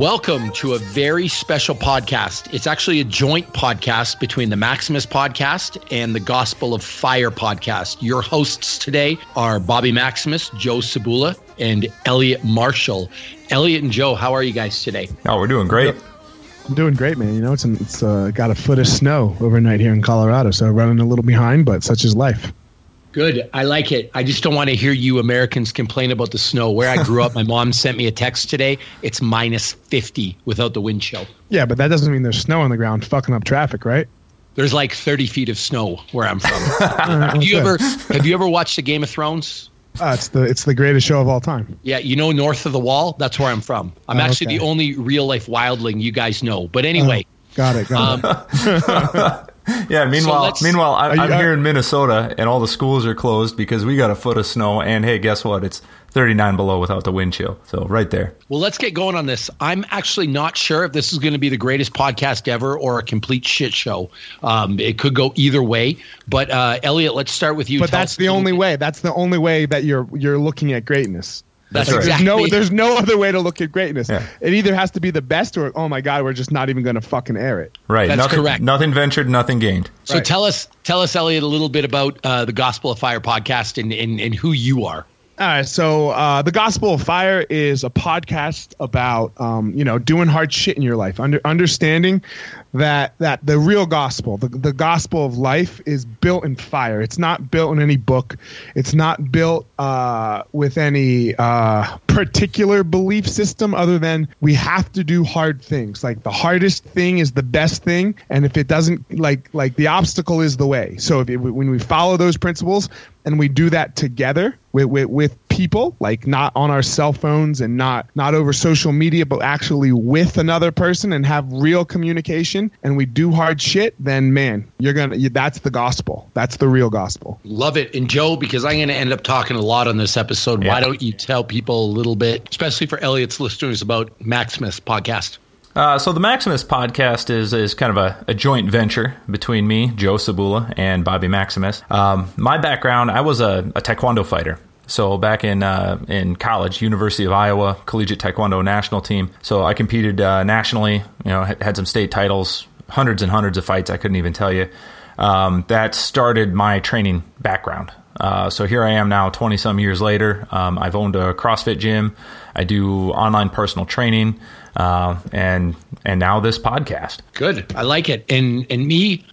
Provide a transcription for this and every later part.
Welcome to a very special podcast. It's actually a joint podcast between the Maximus podcast and the Gospel of Fire podcast. Your hosts today are Bobby Maximus, Joe Cebula, and Eliot Marshall. Eliot and Joe, how are you guys today? Oh, we're doing great. I'm doing great, man. You know, it's it's uh, got a foot of snow overnight here in Colorado, so running a little behind, but such is life. Good. I like it. I just don't want to hear you Americans complain about the snow. Where I grew up, my mom sent me a text today. It's minus 50 without the wind chill. Yeah, but that doesn't mean there's snow on the ground fucking up traffic, right? There's like 30 feet of snow where I'm from. have you ever have you ever watched the Game of Thrones? Uh, it's the it's the greatest show of all time. Yeah, you know North of the Wall. That's where I'm from. I'm Oh, actually okay. the only real life wildling you guys know. But anyway, Got it. Got um, it. Yeah. Meanwhile, let's- meanwhile, I, you, I'm here in Minnesota, and all the schools are closed because we got a foot of snow. And hey, guess what? It's 39 below without the wind chill. So right there. well, let's get going on this. I'm actually not sure if this is going to be the greatest podcast ever or a complete shit show. Um, it could go either way. But uh, Eliot, let's start with you. But Tell that's the only way. That's the only way that you're you're looking at greatness. That's That's right. There's exactly. no there's no other way to look at greatness. Yeah. It either has to be the best or oh my god, we're just not even going to fucking air it. Right. That's nothing, correct. Nothing ventured, nothing gained. so Right. tell us, tell us, Eliot, a little bit about uh, the Gospel of Fire podcast and, and, and who you are. All right, so uh, the Gospel of Fire is a podcast about um, you know doing hard shit in your life, under, understanding that that the real gospel, the, the gospel of life, is built in fire. It's not built in any book. It's not built uh, with any uh, particular belief system, other than we have to do hard things. Like the hardest thing is the best thing, and if it doesn't, like like the obstacle is the way. So if it, when we follow those principles and we do that together with, with, with people like not on our cell phones and not not over social media but actually with another person and have real communication and we do hard shit then man you're gonna you, that's the gospel that's the real gospel Love it. And Joe, because I'm going to end up talking a lot on this episode, why don't you tell people a little bit, especially for Eliot's listeners, about Maximus podcast? Uh, so the Maximus podcast is is kind of a, a joint venture between me, Joe Cebula, and Bobby Maximus. Um, my background, I was a, a Taekwondo fighter. So back in uh, in college, University of Iowa collegiate Taekwondo national team. So I competed uh, nationally. You know, had, some state titles, hundreds and hundreds of fights. I couldn't even tell you. Um, that started my training background. Uh, so here I am now, 20 some years later. Um, I've owned a CrossFit gym. I do online personal training, uh, and and now this podcast. Good. I like it. And and me,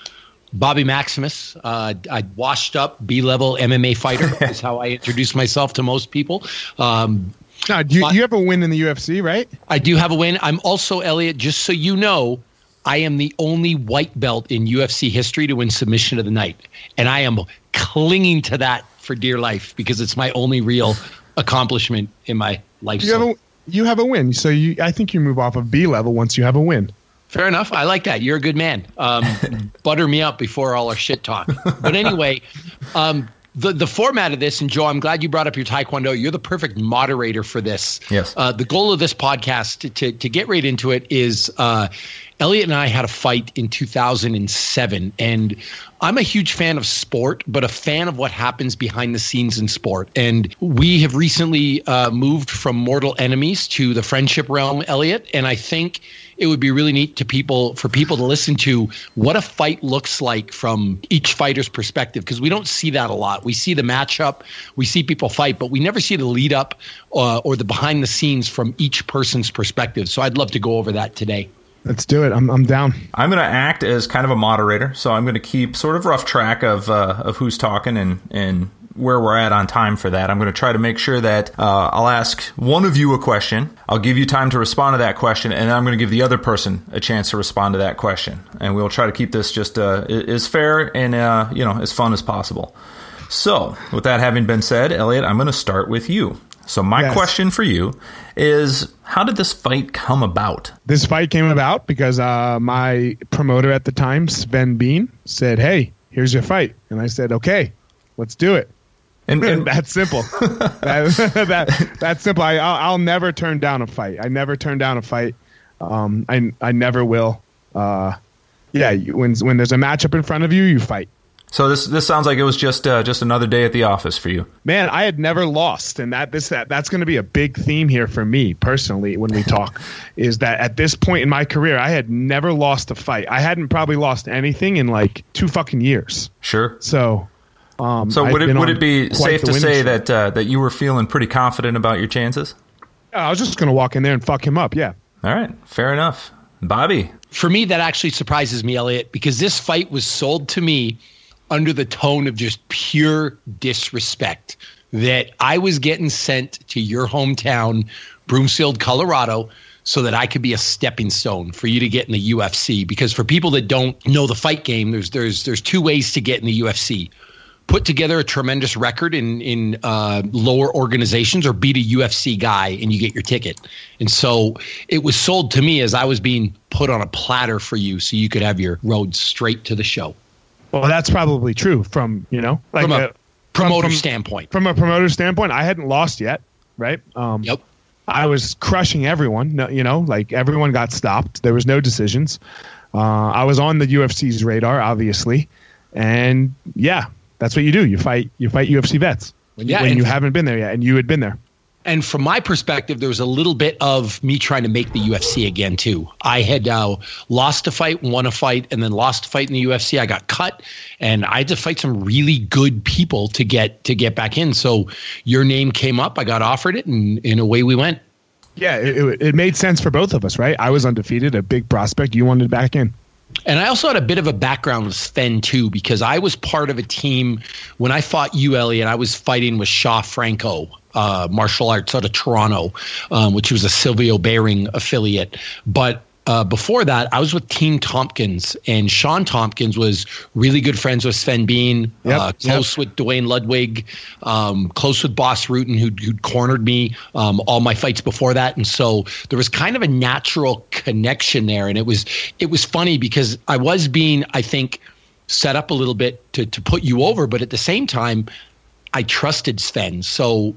Bobby Maximus, uh, I washed up B level MMA fighter is how I introduce myself to most people. Um, now you, But- you have a win in the ufc right I do have a win. I'm also Eliot. Just so you know, I am the only white belt in UFC history to win submission of the night, and I am clinging to that for dear life because it's my only real accomplishment in my life. you So- have a you have a win so you i think you move off of b level once you have a win Fair enough. I like that. You're a good man. Um, butter me up before all our shit talk. But anyway, um, the the format of this, and Joe, I'm glad you brought up your Taekwondo. You're the perfect moderator for this. Yes. Uh, the goal of this podcast, to, to, to get right into it, is uh, Eliot and I had a fight in 2007, and I'm a huge fan of sport, but a fan of what happens behind the scenes in sport. And we have recently uh, moved from mortal enemies to the friendship realm, Eliot. And I think it would be really neat to people for people to listen to what a fight looks like from each fighter's perspective because we don't see that a lot. We see the matchup, we see people fight, but we never see the lead up uh, or the behind the scenes from each person's perspective. So I'd love to go over that today. let's do it i'm, I'm down I'm going to act as kind of a moderator, so I'm going to keep sort of rough track of uh, of who's talking and and where we're at on time for that. I'm going to try to make sure that uh, I'll ask one of you a question. I'll give you time to respond to that question, and then I'm going to give the other person a chance to respond to that question. And we'll try to keep this just uh, as fair and uh, you know as fun as possible. So, with that having been said, Eliot, I'm going to start with you. So, my Yes. question for you is: How did this fight come about? this fight came about because uh, my promoter at the time, Sven Bean, said, "Hey, here's your fight," and I said, "Okay, let's do it." And, and that's simple. that, that, that's simple. I, I'll, I'll never turn down a fight. I never turn down a fight. Um, I I never will. Uh, yeah, you, when when there's a matchup in front of you, you fight. So this this sounds like it was just uh, just another day at the office for you. Man, I had never lost, and that this that, that's going to be a big theme here for me personally when we talk. is that at this point in my career, I had never lost a fight. I hadn't probably lost anything in like two fucking years. Sure. So, um, So would I've it would it be safe to say streak. that uh, that you were feeling pretty confident about your chances? I was just going to walk in there and fuck him up? Yeah. All right, fair enough. Bobby, For me, that actually surprises me, Eliot, because this fight was sold to me under the tone of just pure disrespect. That I was getting sent to your hometown, Broomfield, Colorado, so that I could be a stepping stone for you to get in the UFC. Because for people that don't know the fight game, there's there's there's two ways to get in the UFC. Put together a tremendous record in in uh, lower organizations, or beat a UFC guy and you get your ticket. And so it was sold to me as I was being put on a platter for you, so you could have your road straight to the show Well, that's probably true from you know like from a uh, promoter from- standpoint. from a promoter standpoint. I hadn't lost yet, right? Um, Yep. I was crushing everyone. You know, like everyone got stopped. There was no decisions. Uh, I was on the UFC's radar, obviously, and yeah, that's what you do. You fight. You fight UFC vets when you, Yeah, when you haven't been there yet, and you had been there. And from my perspective, there was a little bit of me trying to make the UFC again too. I had uh, lost a fight, won a fight, and then lost a fight in the UFC. I got cut, and I had to fight some really good people to get to get back in. So your name came up. I got offered it, and, and away we went. Yeah, it, it made sense for both of us, right? I was undefeated, a big prospect. You wanted back in. And I also had a bit of a background with Sven too, because I was part of a team when I fought you, Eliot. I was fighting with Shaw Franco, uh, martial arts out of Toronto, um, which was a Silvio Behring affiliate. But uh, before that, I was with Team Tompkins, and Shawn Tompkins was really good friends with Sven Bean, Yep, uh, close with Duane Ludwig, um, close with Bas Rutten, who'd, who'd cornered me um, all my fights before that, and so there was kind of a natural connection there, and it was it was funny because I was being, I think, set up a little bit to to put you over, but at the same time, I trusted Sven, so.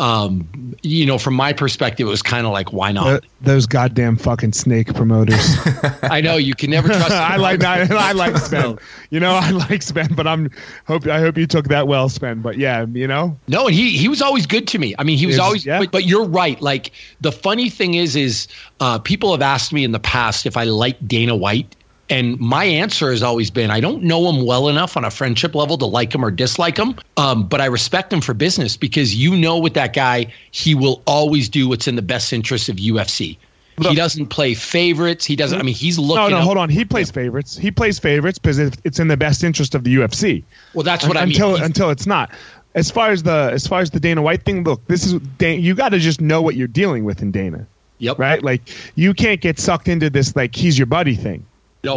Um, you know, from my perspective, it was kind of like, why not? Uh, those goddamn fucking snake promoters. I know you can never trust. I like I, I like Sven. You know, I like Sven, but I'm hope I hope you took that well, Sven. But yeah, you know, No, and he he was always good to me. I mean, he was always. yeah. But, but you're right. Like the funny thing is, is uh, people have asked me in the past if I like Dana White, and my answer has always been I don't know him well enough on a friendship level to like him or dislike him. Um, but I respect him for business because you know, with that guy, he will always do what's in the best interest of UFC. he doesn't play favorites. He doesn't. I mean, he's looking. no, no, up- hold on. He plays favorites. He plays favorites because it's in the best interest of the UFC. Well, that's what I mean. until until it's not. As far as the as far as the Dana White thing, look, this is Dan, you got to just know what you're dealing with in Dana, Yep. right? Like you can't get sucked into this like he's your buddy thing.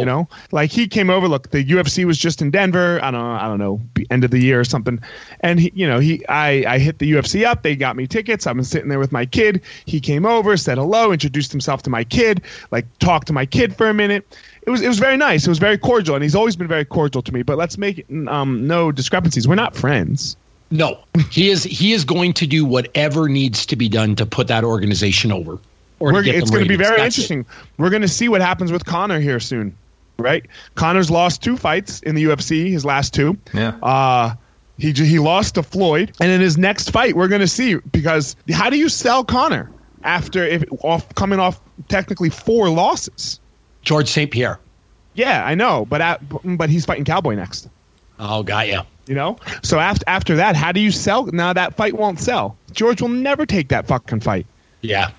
You know, like he came over. Look, the UFC was just in Denver. I don't, know, I don't know, end of the year or something. And he, you know, he, I, I hit the UFC up. They got me tickets. I've been sitting there with my kid. He came over, said hello, introduced himself to my kid, like talked to my kid for a minute. It was, it was very nice. It was very cordial, and he's always been very cordial to me. But let's make um, no discrepancies. We're not friends. No, he is. He is going to do whatever needs to be done to put that organization over. Or We're, get it's going to be very That's it. interesting. We're going to see what happens with Conor here soon, right? Conor's lost two fights in the UFC, his last two. Yeah. Uh, he he lost to Floyd, and in his next fight, we're going to see because how do you sell Conor after if off coming off technically four losses? George St. Pierre. Yeah, I know, but at, but he's fighting Cowboy next. Oh, got ya. You know, so after after that, how do you sell? Now that fight won't sell. George will never take that fucking fight. Yeah.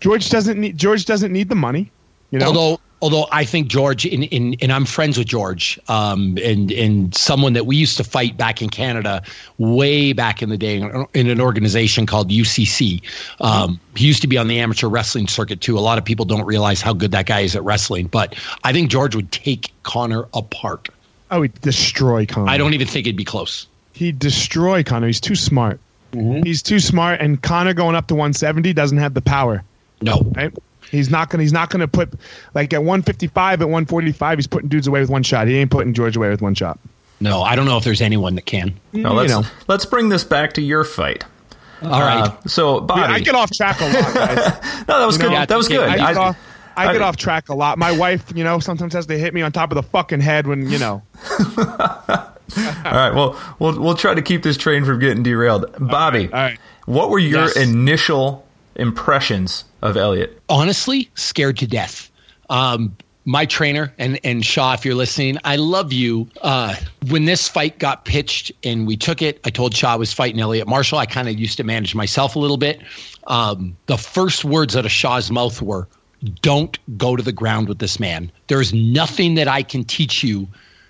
George doesn't need George doesn't need the money. You know, Although, although I think George, in, in, and I'm friends with George, um, and and someone that we used to fight back in Canada, way back in the day, in, in an organization called UCC. Um, he used to be on the amateur wrestling circuit too. A lot of people don't realize how good that guy is at wrestling, but I think George would take Conor apart. oh, he'd destroy Conor. I don't even think it'd be close. He'd destroy Conor. He's too smart. He's too smart, and Conor going up to 170 doesn't have the power. No. Right? He's not gonna. He's not gonna put like at 155, at 145. He's putting dudes away with one shot. He ain't putting George away with one shot. No, I don't know if there's anyone that can. Now, you let's know. let's bring this back to your fight. All right. Uh, so, Bobby, I get off track a lot, guys. no, that was you good. yeah, that was I- good. I, get I- off. I get off track a lot. My wife, you know, sometimes has to hit me on top of the fucking head when you know. All right. Well, we'll we'll try to keep this train from getting derailed. Bobby, All right. what were your Yes. initial impressions of Eliot? honestly scared to death. Um, my trainer and and Shaw, if you're listening, I love you. Uh, when this fight got pitched and we took it, I told Shaw I was fighting Eliot Marshall. I kind of used to manage myself a little bit. Um, the first words out of Shaw's mouth were, "Don't go to the ground with this man. There is nothing that I can teach you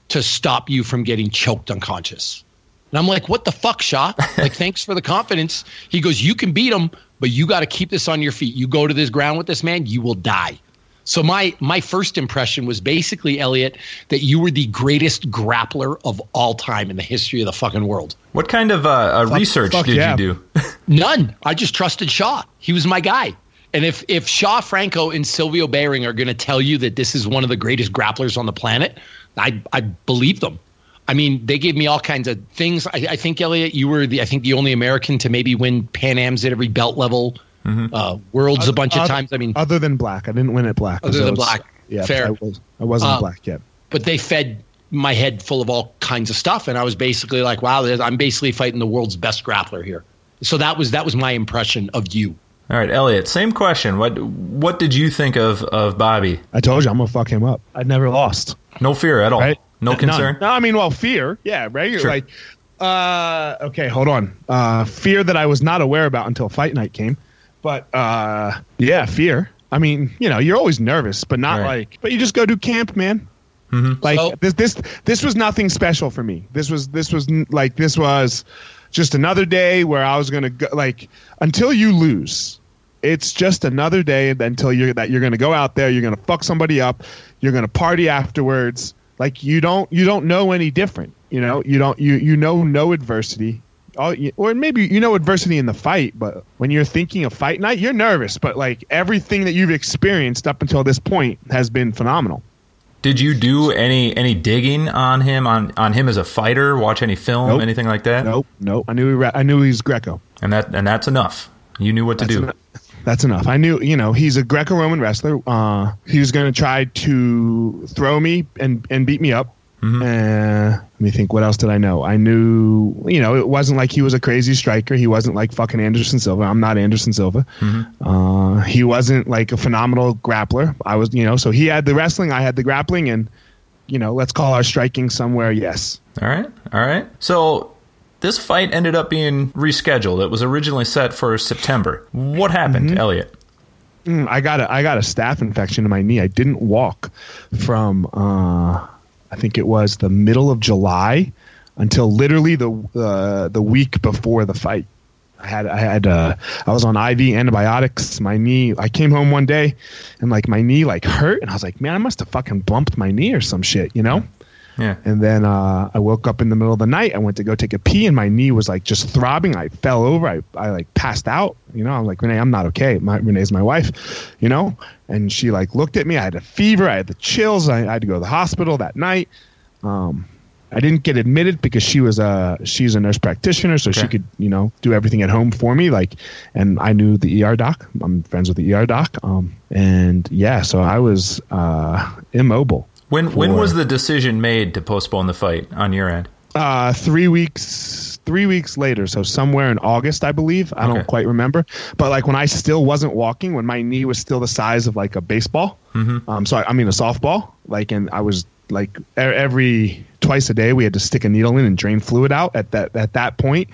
to stop you from getting choked unconscious." And I'm like, what the fuck, Shaw? Like, thanks for the confidence. He goes, you can beat him, but you got to keep this on your feet. You go to this ground with this man, you will die. So my my first impression was basically, Eliot, that you were the greatest grappler of all time in the history of the fucking world. What kind of uh, uh, research fuck did yeah. you do? None. I just trusted Shaw. He was my guy. And if if Shaw Franco and Silvio Behring are going to tell you that this is one of the greatest grapplers on the planet, I I believe them. I mean, they gave me all kinds of things. I, I think Eliot, you were the I think the only American to maybe win Pan Am's at every belt level, uh, worlds a bunch of Oth- times. I mean, other than black, I didn't win at black. Other than it's- black. yeah, Fair. I, was, I wasn't Uh, black yet. but they fed my head full of all kinds of stuff, and I was basically like, wow, I'm basically fighting the world's best grappler here. So that was that was my impression of you. All right, Eliot. Same question. What what did you think of of Bobby? I told you I'm gonna fuck him up. I never lost. No fear at all. Right? No None. concern. No, I mean, well, fear. Yeah, right. Sure. Like, uh, okay, hold on. Uh, fear that I was not aware about until fight night came, but uh, yeah, fear. I mean, you know, you're always nervous, but not Right. like. But you just go do camp, man. Mm-hmm. Like So- this, this, this was nothing special for me. This was, this was like this was just another day where I was gonna go. Like until you lose, it's just another day until you're that you're gonna go out there, you're gonna fuck somebody up, you're gonna party afterwards. Like you don't, you don't know any different. You know, you don't, you you know no adversity. All, or maybe you know adversity in the fight, but when you're thinking of fight night, you're nervous. But like everything that you've experienced up until this point has been phenomenal. Did you do any any digging on him on on him as a fighter? Watch any film, Nope. anything like that? Nope, nope. I knew he, I knew he was Greco. And that and that's enough. You knew what to That's do. That's enough. I knew, you know, he's a Greco-Roman wrestler. Uh, he was going to try to throw me and and beat me up. Mm-hmm. Uh, let me think. What else did I know? I knew, you know, it wasn't like he was a crazy striker. He wasn't like fucking Anderson Silva. I'm not Anderson Silva. Mm-hmm. Uh, he wasn't like a phenomenal grappler. I was, you know, so he had the wrestling, I had the grappling, and you know, let's call our striking somewhere. Yes. All right, all right. So this fight ended up being rescheduled. It was originally set for September. What happened, Mm-hmm. Eliot? Mm, I got a I got a staph infection in my knee. I didn't walk from uh, I think it was the middle of July until literally the uh, the week before the fight. I had I had uh, I was on IV antibiotics. My knee. I came home one day and like my knee like hurt, and I was like, man, I must have fucking bumped my knee or some shit, you know. Yeah. And then uh, I woke up in the middle of the night. I went to go take a pee, and my knee was like just throbbing. I fell over. I, I like passed out. You know, I'm like Renee, I'm not okay. My, Renee's my wife. You know, and she like looked at me. I had a fever. I had the chills. I, I had to go to the hospital that night. Um, I didn't get admitted because she was a she's a nurse practitioner, so she could you know do everything at home for me. Like, and I knew the ER doc. I'm friends with the ER doc. Um, and yeah, so I was uh, immobile. When when was the decision made to postpone the fight on your end? Uh, three weeks, three weeks later. So somewhere in August, I believe. I Okay. don't quite remember. But like when I still wasn't walking, when my knee was still the size of like a baseball. Mm-hmm. Um, so I, I mean a softball. Like, and I was like every twice a day we had to stick a needle in and drain fluid out. At that at that point,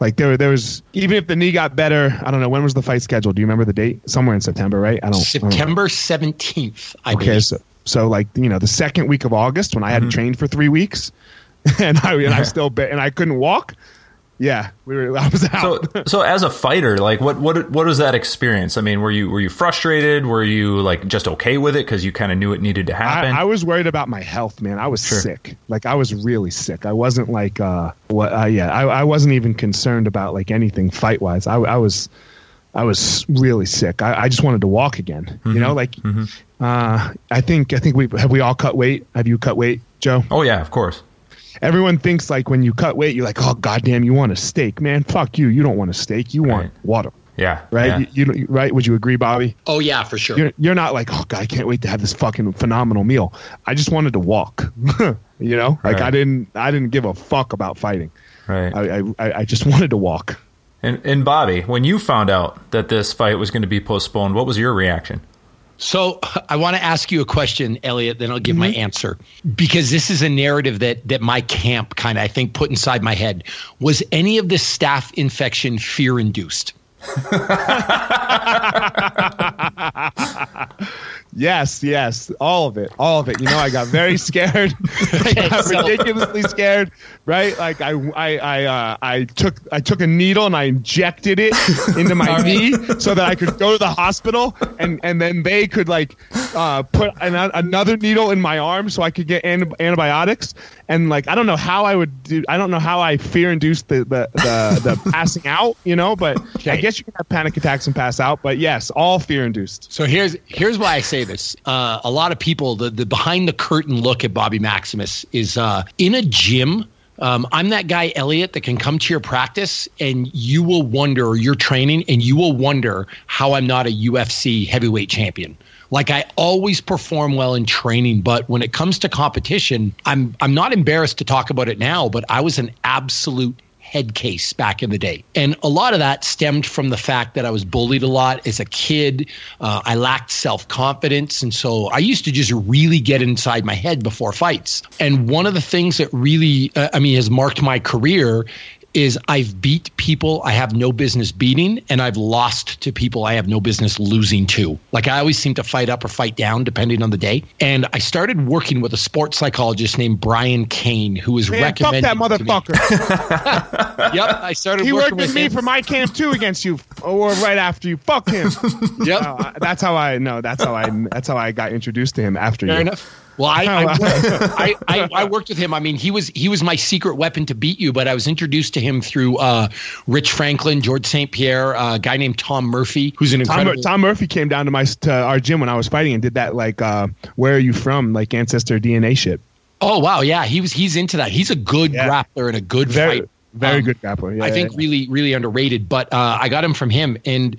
like there there was even if the knee got better. I don't know when was the fight scheduled. Do you remember the date? Somewhere in September, right? I don't. I don't know. September 17th, I Okay, believe. so so like you know the second week of August when I Mm-hmm. hadn't trained for three weeks, and I and I still and I couldn't walk. Yeah, we were. I was So out. so as a fighter, like what what what was that experience? I mean, were you were you frustrated? Were you like just okay with it because you kind of knew it needed to happen? I, I was worried about my health, man. I was Sure. sick. Like I was really sick. I wasn't like uh what uh, yeah, I, I wasn't even concerned about like anything fight wise. I, I was I was really sick. I, I just wanted to walk again. Mm-hmm. You know, like uh I think I think we have we all cut weight. Have you cut weight, Joe? oh yeah, of course. Everyone thinks like when you cut weight, you're like, oh goddamn, you want a steak, man? Fuck you. You don't want a steak. You want Right. water. Yeah. Right. Yeah. You, you right? Would you agree, Bobby? Oh yeah, for sure. You're, you're not like, oh God, I can't wait to have this fucking phenomenal meal. I just wanted to walk. you know, like Right. I didn't, I didn't give a fuck about fighting. Right. I, I, I I just wanted to walk. And, and Bobby, when you found out that this fight was going to be postponed, what was your reaction? So I want to ask you a question, Eliot. Then I'll give my mm-hmm. answer because this is a narrative that that my camp kind of I think put inside my head. Was any of this staph infection fear induced? Yes, yes, all of it, all of it. You know, I got very scared. I got ridiculously scared, right? Like I, I, I, uh, I took, I took a needle and I injected it into my knee so that I could go to the hospital, and and then they could like uh, put an, another needle in my arm so I could get an- antibiotics. And like I don't know how I would do. I don't know how I fear induced the the, the, the passing out. You know, but I guess you can have panic attacks and pass out. But yes, all fear induced. So here's here's why I say this. Uh, a lot of people, the the behind the curtain look at Bobby Maximus is uh, in a gym. Um, I'm that guy, Eliot, that can come to your practice and you will wonder, your training, and you will wonder how I'm not a UFC heavyweight champion. Like I always perform well in training, but when it comes to competition, I'm I'm not embarrassed to talk about it now, but I was an absolute head case back in the day. And a lot of that stemmed from the fact that I was bullied a lot as a kid. Uh, I lacked self confidence. And so I used to just really get inside my head before fights. And one of the things that really, uh, I mean, has marked my career is I've beat people I have no business beating, and I've lost to people I have no business losing to. Like I always seem to fight up or fight down depending on the day. And I started working with a sports psychologist named Brian Cain, who was Man, fuck that motherfucker. Yep, I started He working worked with me him. for my camp too against you, or right after you. Fuck him. Yep, I- that's how I know. That's how I. That's how I got introduced to him after fair you. enough. Well, I I, I, I I worked with him. I mean, he was he was my secret weapon to beat you. But I was introduced to him through uh, Rich Franklin, George St. Pierre, uh, a guy named Tom Murphy, who's an Tom, incredible. Tom Murphy came down to my to our gym when I was fighting and did that like, uh, where are you from? Like ancestor DNA shit. Oh wow, yeah, he was he's into that. He's a good Yeah. grappler and a good Very, fighter. Very Um, good grappler. Yeah, I think yeah, really, really underrated. But uh, I got him from him, and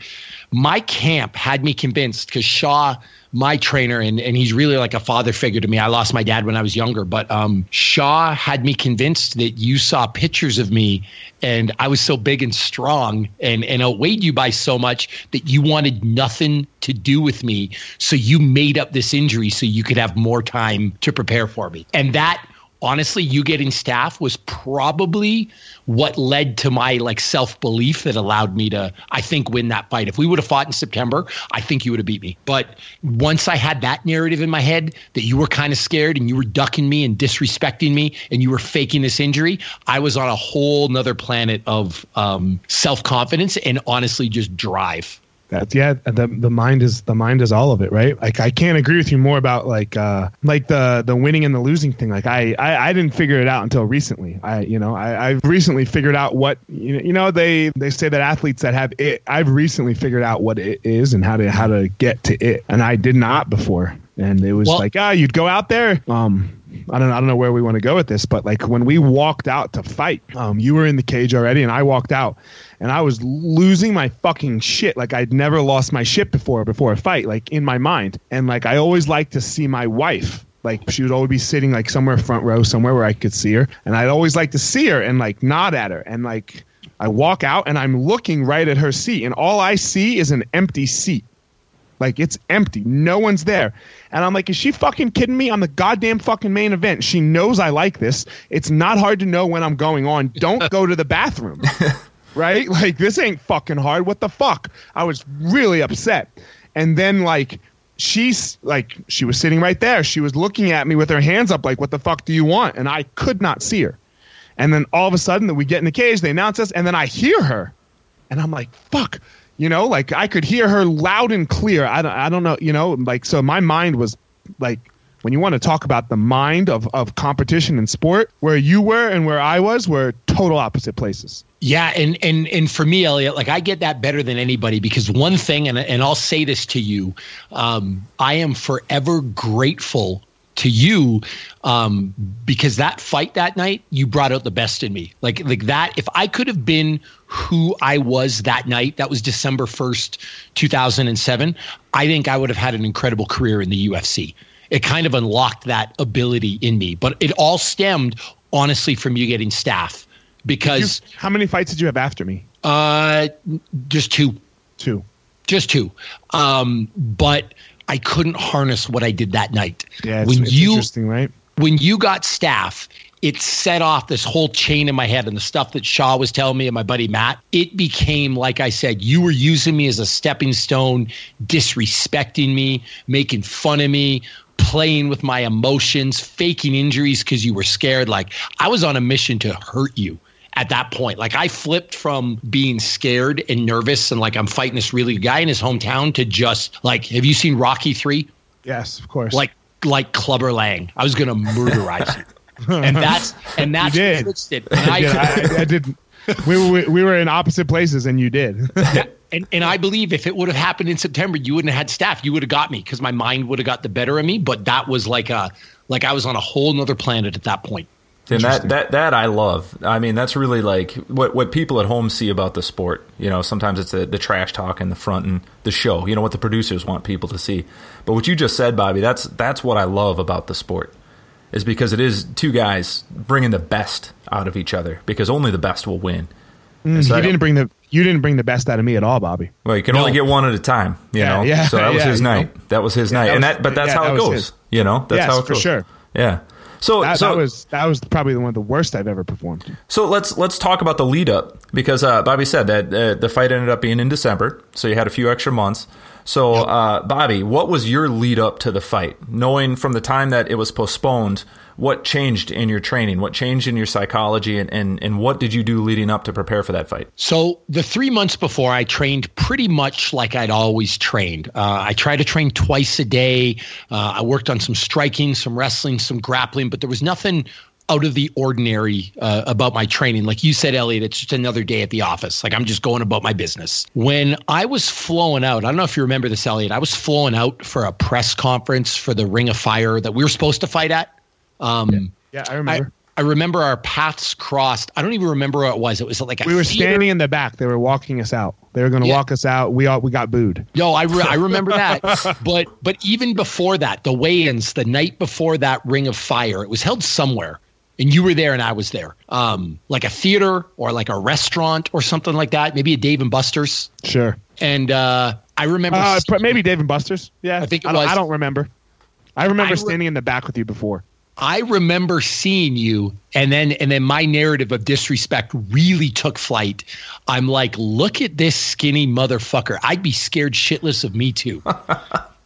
my camp had me convinced because Shaw, my trainer, and and he's really like a father figure to me. I lost my dad when I was younger, but um, Shaw had me convinced that you saw pictures of me, and I was so big and strong, and and outweighed you by so much that you wanted nothing to do with me. So you made up this injury so you could have more time to prepare for me, and that honestly you getting staph was probably what led to my like self-belief that allowed me to i think win that fight. If we would have fought in september i think you would have beat me. But once i had that narrative in my head that you were kind of scared and you were ducking me and disrespecting me and you were faking this injury i was on a whole nother planet of um, self-confidence and honestly just drive That's yeah. The the mind is the mind is all of it, right? Like I can't agree with you more about like uh like the the winning and the losing thing. Like I I, I didn't figure it out until recently. I you know I I've recently figured out what you know, you know they they say that athletes that have it. I've recently figured out what it is and how to how to get to it, and I did not before. And it was Well- like ah, you'd go out there. Um, I don't I don't know where we want to go with this, but like when we walked out to fight, um, you were in the cage already, and I walked out, and I was losing my fucking shit. Like I'd never lost my shit before before a fight, like in my mind, and like I always like to see my wife. Like she would always be sitting like somewhere front row, somewhere where I could see her, and I'd always like to see her and like nod at her, and like I walk out and I'm looking right at her seat, and all I see is an empty seat. Like it's empty. No one's there. And I'm like, is she fucking kidding me? I'm the goddamn fucking main event. She knows I like this. It's not hard to know when I'm going on. Don't go to the bathroom. right? Like this ain't fucking hard. What the fuck? I was really upset. And then like she's like she was sitting right there. She was looking at me with her hands up like what the fuck do you want? And I could not see her. And then all of a sudden that we get in the cage, they announce us, and then I hear her. And I'm like, fuck. You know, like I could hear her loud and clear. I don't, I don't know, you know, like so my mind was like when you want to talk about the mind of, of competition and sport, where you were and where I was were total opposite places. Yeah, and and and for me, Eliot, like I get that better than anybody because one thing, and and I'll say this to you, um, I am forever grateful to you um, because that fight that night you brought out the best in me. Like like that. If I could have been who I was that night, that was December first, two thousand and seven. I think I would have had an incredible career in the UFC. It kind of unlocked that ability in me, but it all stemmed honestly from you getting staph because You- how many fights did you have after me? uh, just two Two. just two. Um, but I couldn't harness what I did that night. Yeah, it's, when it's you interesting, right? when you got staph, it set off this whole chain in my head and the stuff that Shaw was telling me and my buddy Matt. It became like I said, you were using me as a stepping stone, disrespecting me, making fun of me. Playing with my emotions, faking injuries because you were scared. Like I was on a mission to hurt you at that point. Like I flipped from being scared and nervous and like I'm fighting this really guy in his hometown to just like, have you seen Rocky three? Yes, of course. Like like Clubber Lang. I was gonna murderize you. And that's and that's You did. it. And I, I, did, I, I didn't. We were we were in opposite places, and you did. and, and I believe if it would have happened in September, you wouldn't have had staph. You would have got me because my mind would have got the better of me. But that was like a like I was on a whole nother planet at that point. And that, that that I love. I mean, that's really like what what people at home see about the sport. You know, sometimes it's the, the trash talk in the front and the show. You know what the producers want people to see. But what you just said, Bobby, that's that's what I love about the sport. Is because it is two guys bringing the best out of each other. Because only the best will win. Mm, and so you didn't bring the you didn't bring the best out of me at all, Bobby. Well, you can No. only get one at a time. You Yeah, know, yeah, so that was yeah, his you know. night. That was his night, that and that. But that's how it goes. his. You know, that's Yes, how it for goes. sure. Yeah. So That, so that was that was probably the one of the worst I've ever performed. So let's let's talk about the lead up because uh, Bobby said that uh, the fight ended up being in December, so you had a few extra months. So uh, Bobby, what was your lead up to the fight? Knowing from the time that it was postponed, what changed in your training? What changed in your psychology, and, and, and what did you do leading up to prepare for that fight? So the three months before, I trained pretty much like I'd always trained. Uh, I tried to train twice a day. Uh, I worked on some striking, some wrestling, some grappling, but there was nothing out of the ordinary uh, about my training. Like you said, Eliot, it's just another day at the office. Like I'm just going about my business. When I was flowing out, I don't know if you remember this, Eliot. I was flowing out for a press conference for the Ring of Fire that we were supposed to fight at. Um, Yeah, I I, remember. I remember our paths crossed. I don't even remember what it was. It was like a we were theater- standing in the back. They were walking us out. They were going to Yeah. walk us out. We all we got booed. No, I, re- I remember that. but but even before that, the weigh-ins, the night before that Ring of Fire, it was held somewhere, and you were there and I was there. Um, like a theater or like a restaurant or something like that. Maybe a Dave and Buster's. Sure. And uh, I remember. Uh, maybe Dave and Buster's. Yeah, I think it I don't, was. I don't remember. I remember I re- standing in the back with you before. I remember seeing you, and then and then my narrative of disrespect really took flight. I'm like, look at this skinny motherfucker. I'd be scared shitless of me too.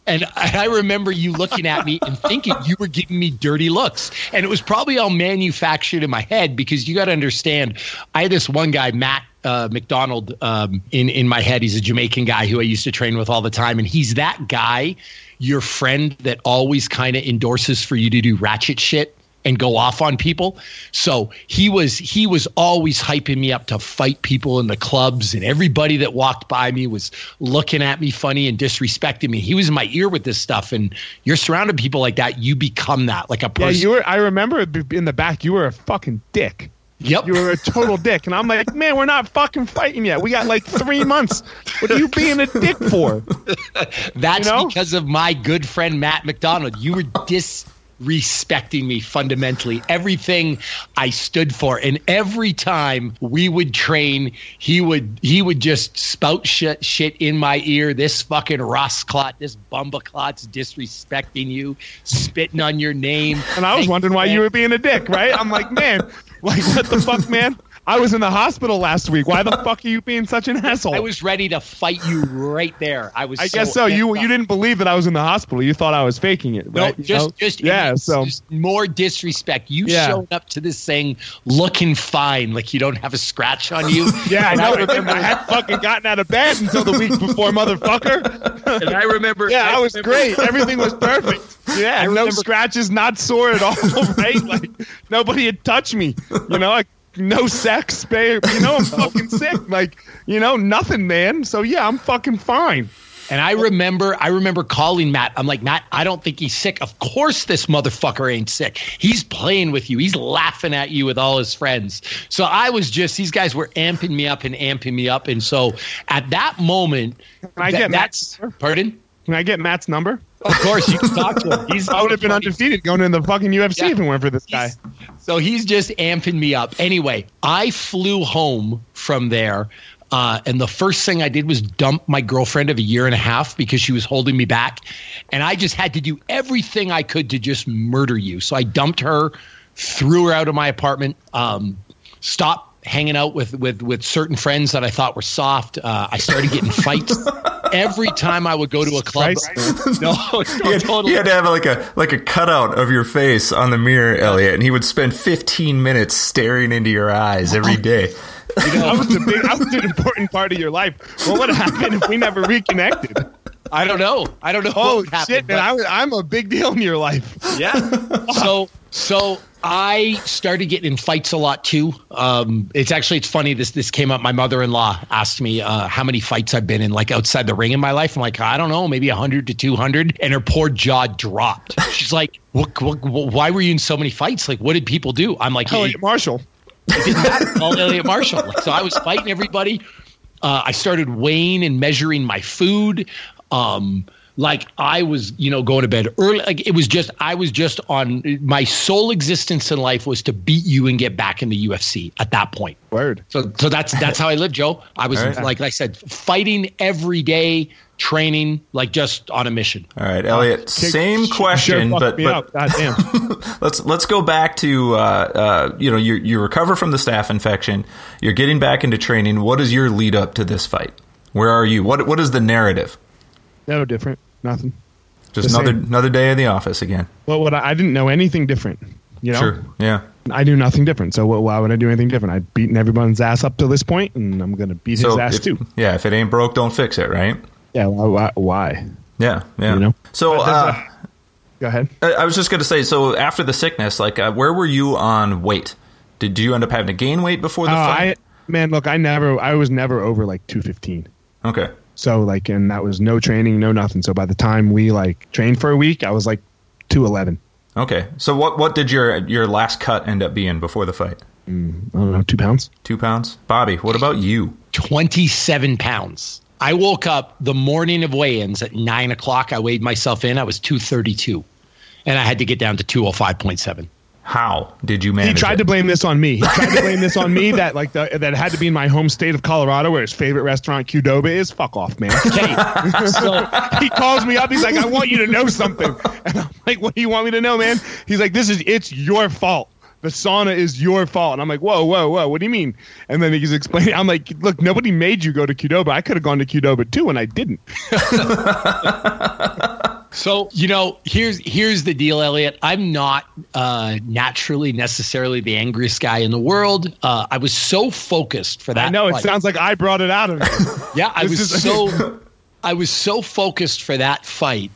And I I remember you looking at me and thinking you were giving me dirty looks. And it was probably all manufactured in my head because you got to understand, I had this one guy, Matt uh, McDonald, um, in, in my head. He's a Jamaican guy who I used to train with all the time. And he's that guy, your friend that always kind of endorses for you to do ratchet shit and go off on people. So he was he was always hyping me up to fight people in the clubs, and everybody that walked by me was looking at me funny and disrespecting me. He was in my ear with this stuff, and you're surrounded by people like that, you become that like a Yeah, person. you were. I remember in the back. You were a fucking dick. Yep. You were a total dick, and I'm like, man, we're not fucking fighting yet. We got like three months. What are you being a dick for? That's you know? because of my good friend Matt McDonald. You were disrespecting me fundamentally. Everything I stood for, and every time we would train, he would he would just spout shit shit in my ear. This fucking Rossclot, this Bumbaclot's disrespecting you, spitting on your name. And I was wondering why you were being a dick, right? I'm like, man, like what the fuck, man? I was in the hospital last week. Why the fuck are you being such an asshole? I was ready to fight you right there. I was. I guess so. You you didn't believe that I was in the hospital. You thought I was faking it, No, right? You just, know? just yeah. So just more disrespect. You Yeah. showed up to this thing looking fine, like you don't have a scratch on you. yeah, I and know. I remember. I had fucking gotten out of bed until the week before, motherfucker. and I remember. Yeah, I was remember- great. Everything was perfect. Yeah, I no scratches, not sore at all. Right? Like nobody had touched me. You know, like no sex, babe. You know, I'm fucking sick. Like you know, nothing, man. So yeah, I'm fucking fine. And I remember, I remember calling Matt. I'm like, Matt, I don't think he's sick. Of course, this motherfucker ain't sick. He's playing with you. He's laughing at you with all his friends. So I was just, these guys were amping me up and amping me up. And so at that moment, Can I that- get that's, Matt's? pardon? Can I get Matt's number? Of course, you can talk to him. He's I would have been undefeated going in the fucking UFC Yeah. if it weren't for this guy. He's- So he's just amping me up. Anyway, I flew home from there. Uh, and the first thing I did was dump my girlfriend of a year and a half because she was holding me back. And I just had to do everything I could to just murder you. So I dumped her, threw her out of my apartment, um, stopped hanging out with, with, with certain friends that I thought were soft. Uh, I started getting fights every time I would go to a club. Christ. No, no, He had, totally. he had to have like a like a cutout of your face on the mirror, Eliot, and he would spend 15 minutes staring into your eyes every day. I was a big, I was an important part of your life. What would happen if we never reconnected? I don't know. I don't know. Oh what happened, shit, man! I was, I'm a big deal in your life. Yeah. so so I started getting in fights a lot too. Um, it's actually it's funny. This this came up. My mother in law asked me uh, how many fights I've been in, like outside the ring in my life. I'm like, I don't know, maybe hundred to two hundred. And her poor jaw dropped. She's like, what, what, Why were you in so many fights? Like, what did people do? I'm like, Eliot "It- Marshall. it didn't matter. All Eliot Marshall. Like, so I was fighting everybody. Uh, I started weighing and measuring my food. Um, like I was, you know, going to bed early. Like it was just, I was just on my sole existence in life was to beat you and get back in the UFC at that point. Word. So, so that's that's how I lived, Joe. I was All right. like I said, fighting every day, training, like just on a mission. All right, Eliot. Same Sure question, fucked but but. God damn. let's let's go back to uh, uh, you know you you recover from the staph infection. You're getting back into training. What is your lead up to this fight? Where are you? What what is the narrative? No different. Nothing. Just The another same. another day in the office again. Well, what I, I didn't know anything different. You know, Sure. Yeah. I knew nothing different. So what, why would I do anything different? I'd beaten everyone's ass up to this point, and I'm gonna beat his ass if, too. yeah, if it ain't broke, don't fix it. Right. Yeah. Why? Why? why? Yeah. Yeah. You know? So uh, Go ahead. I I was just going to say. So after the sickness, like, uh, where were you on weight? Did you end up having to gain weight before the Uh, I fight? man, look, I never, I was never over like 215. okay. So like, and that was no training, no nothing. So by the time we like trained for a week, I was like 211. Okay. So what what did your your last cut end up being before the fight? Mm, I don't know, two pounds. Two pounds. Bobby, what about you? 27 pounds. I woke up the morning of weigh-ins at nine o'clock. I weighed myself in. I was 232, and I had to get down to 205.7. How did you manage? He tried it? to blame this on me. He tried to blame this on me that like the, that had to be in my home state of Colorado, where his favorite restaurant Qdoba is. Fuck off, man. Okay, so he calls me up. He's like, I want you to know something. And I'm like, What do you want me to know, man? He's like, This is it's your fault. The sauna is your fault. And I'm like, Whoa, whoa, whoa. What do you mean? And then he's explaining. I'm like, Look, nobody made you go to Qdoba. I could have gone to Qdoba too, and I didn't. So you know, here's here's the deal, Eliot. I'm not uh, naturally necessarily the angriest guy in the world. Uh, I was so focused for that. I know it sounds like I brought it out of you. Yeah, I was is- so I was so focused for that fight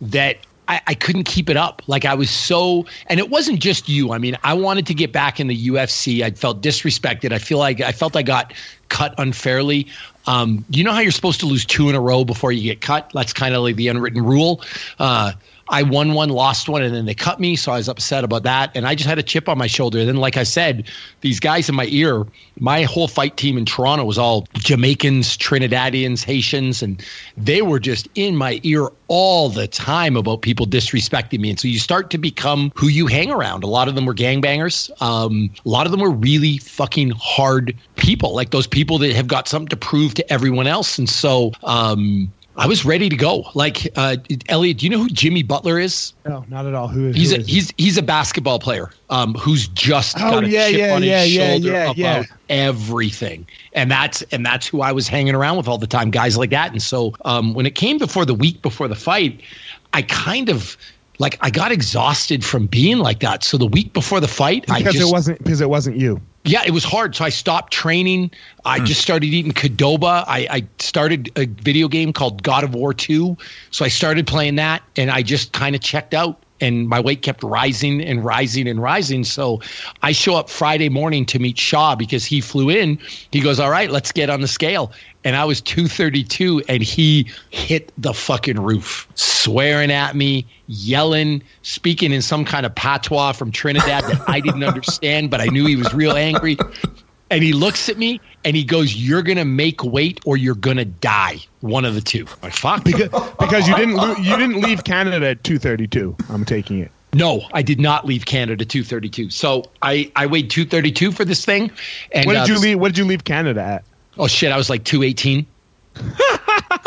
that I, I couldn't keep it up. Like I was so, and it wasn't just you. I mean, I wanted to get back in the UFC. I felt disrespected. I feel like I felt I got cut unfairly. Um, you know how you're supposed to lose two in a row before you get cut? That's kind of like the unwritten rule. Uh, I won one, lost one, and then they cut me. So I was upset about that. And I just had a chip on my shoulder. then, like I said, these guys in my ear, my whole fight team in Toronto was all Jamaicans, Trinidadians, Haitians, and they were just in my ear all the time about people disrespecting me. And so you start to become who you hang around. A lot of them were gangbangers. Um, a lot of them were really fucking hard people, like those people that have got something to prove to everyone else. And so, um, I was ready to go. Like uh, Eliot, do you know who Jimmy Butler is? No, not at all. Who is He's who a is he's he's a basketball player um, who's just Oh, got a yeah, chip yeah, on his yeah, yeah, shoulder about everything, and that's and that's who I was hanging around with all the time, guys like that. And so um, when it came before the week before the fight, I kind of like I got exhausted from being like that. So the week before the fight, I because just it wasn't because it wasn't you. yeah, it was hard. So I stopped training. I hmm. just started eating Qdoba. I, I started a video game called God of War 2. So I started playing that and I just kind of checked out. And my weight kept rising and rising and rising. So I show up Friday morning to meet Shaw because he flew in. He goes, All right, let's get on the scale. And I was 232 and he hit the fucking roof, swearing at me, yelling, speaking in some kind of patois from Trinidad that I didn't understand, but I knew he was real angry. And he looks at me and he goes, "You're gonna make weight or you're gonna die. One of the two. I'm like fuck. Because, because you didn't lo- you didn't leave Canada at 232. I'm taking it. No, I did not leave Canada 232. So I I weighed 232 for this thing. And What did uh, you leave? What did you leave Canada at? Oh shit, I was like 218.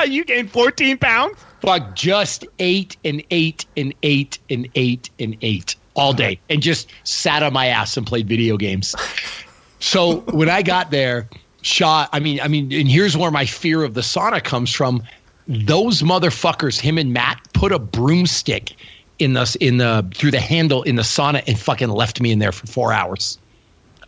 you gained 14 pounds. Fuck, just ate and ate and ate and ate and ate all day and just sat on my ass and played video games. So when I got there, Shaw, I mean, I mean, and here's where my fear of the sauna comes from. Those motherfuckers, him and Matt, put a broomstick in the in the through the handle in the sauna and fucking left me in there for four hours.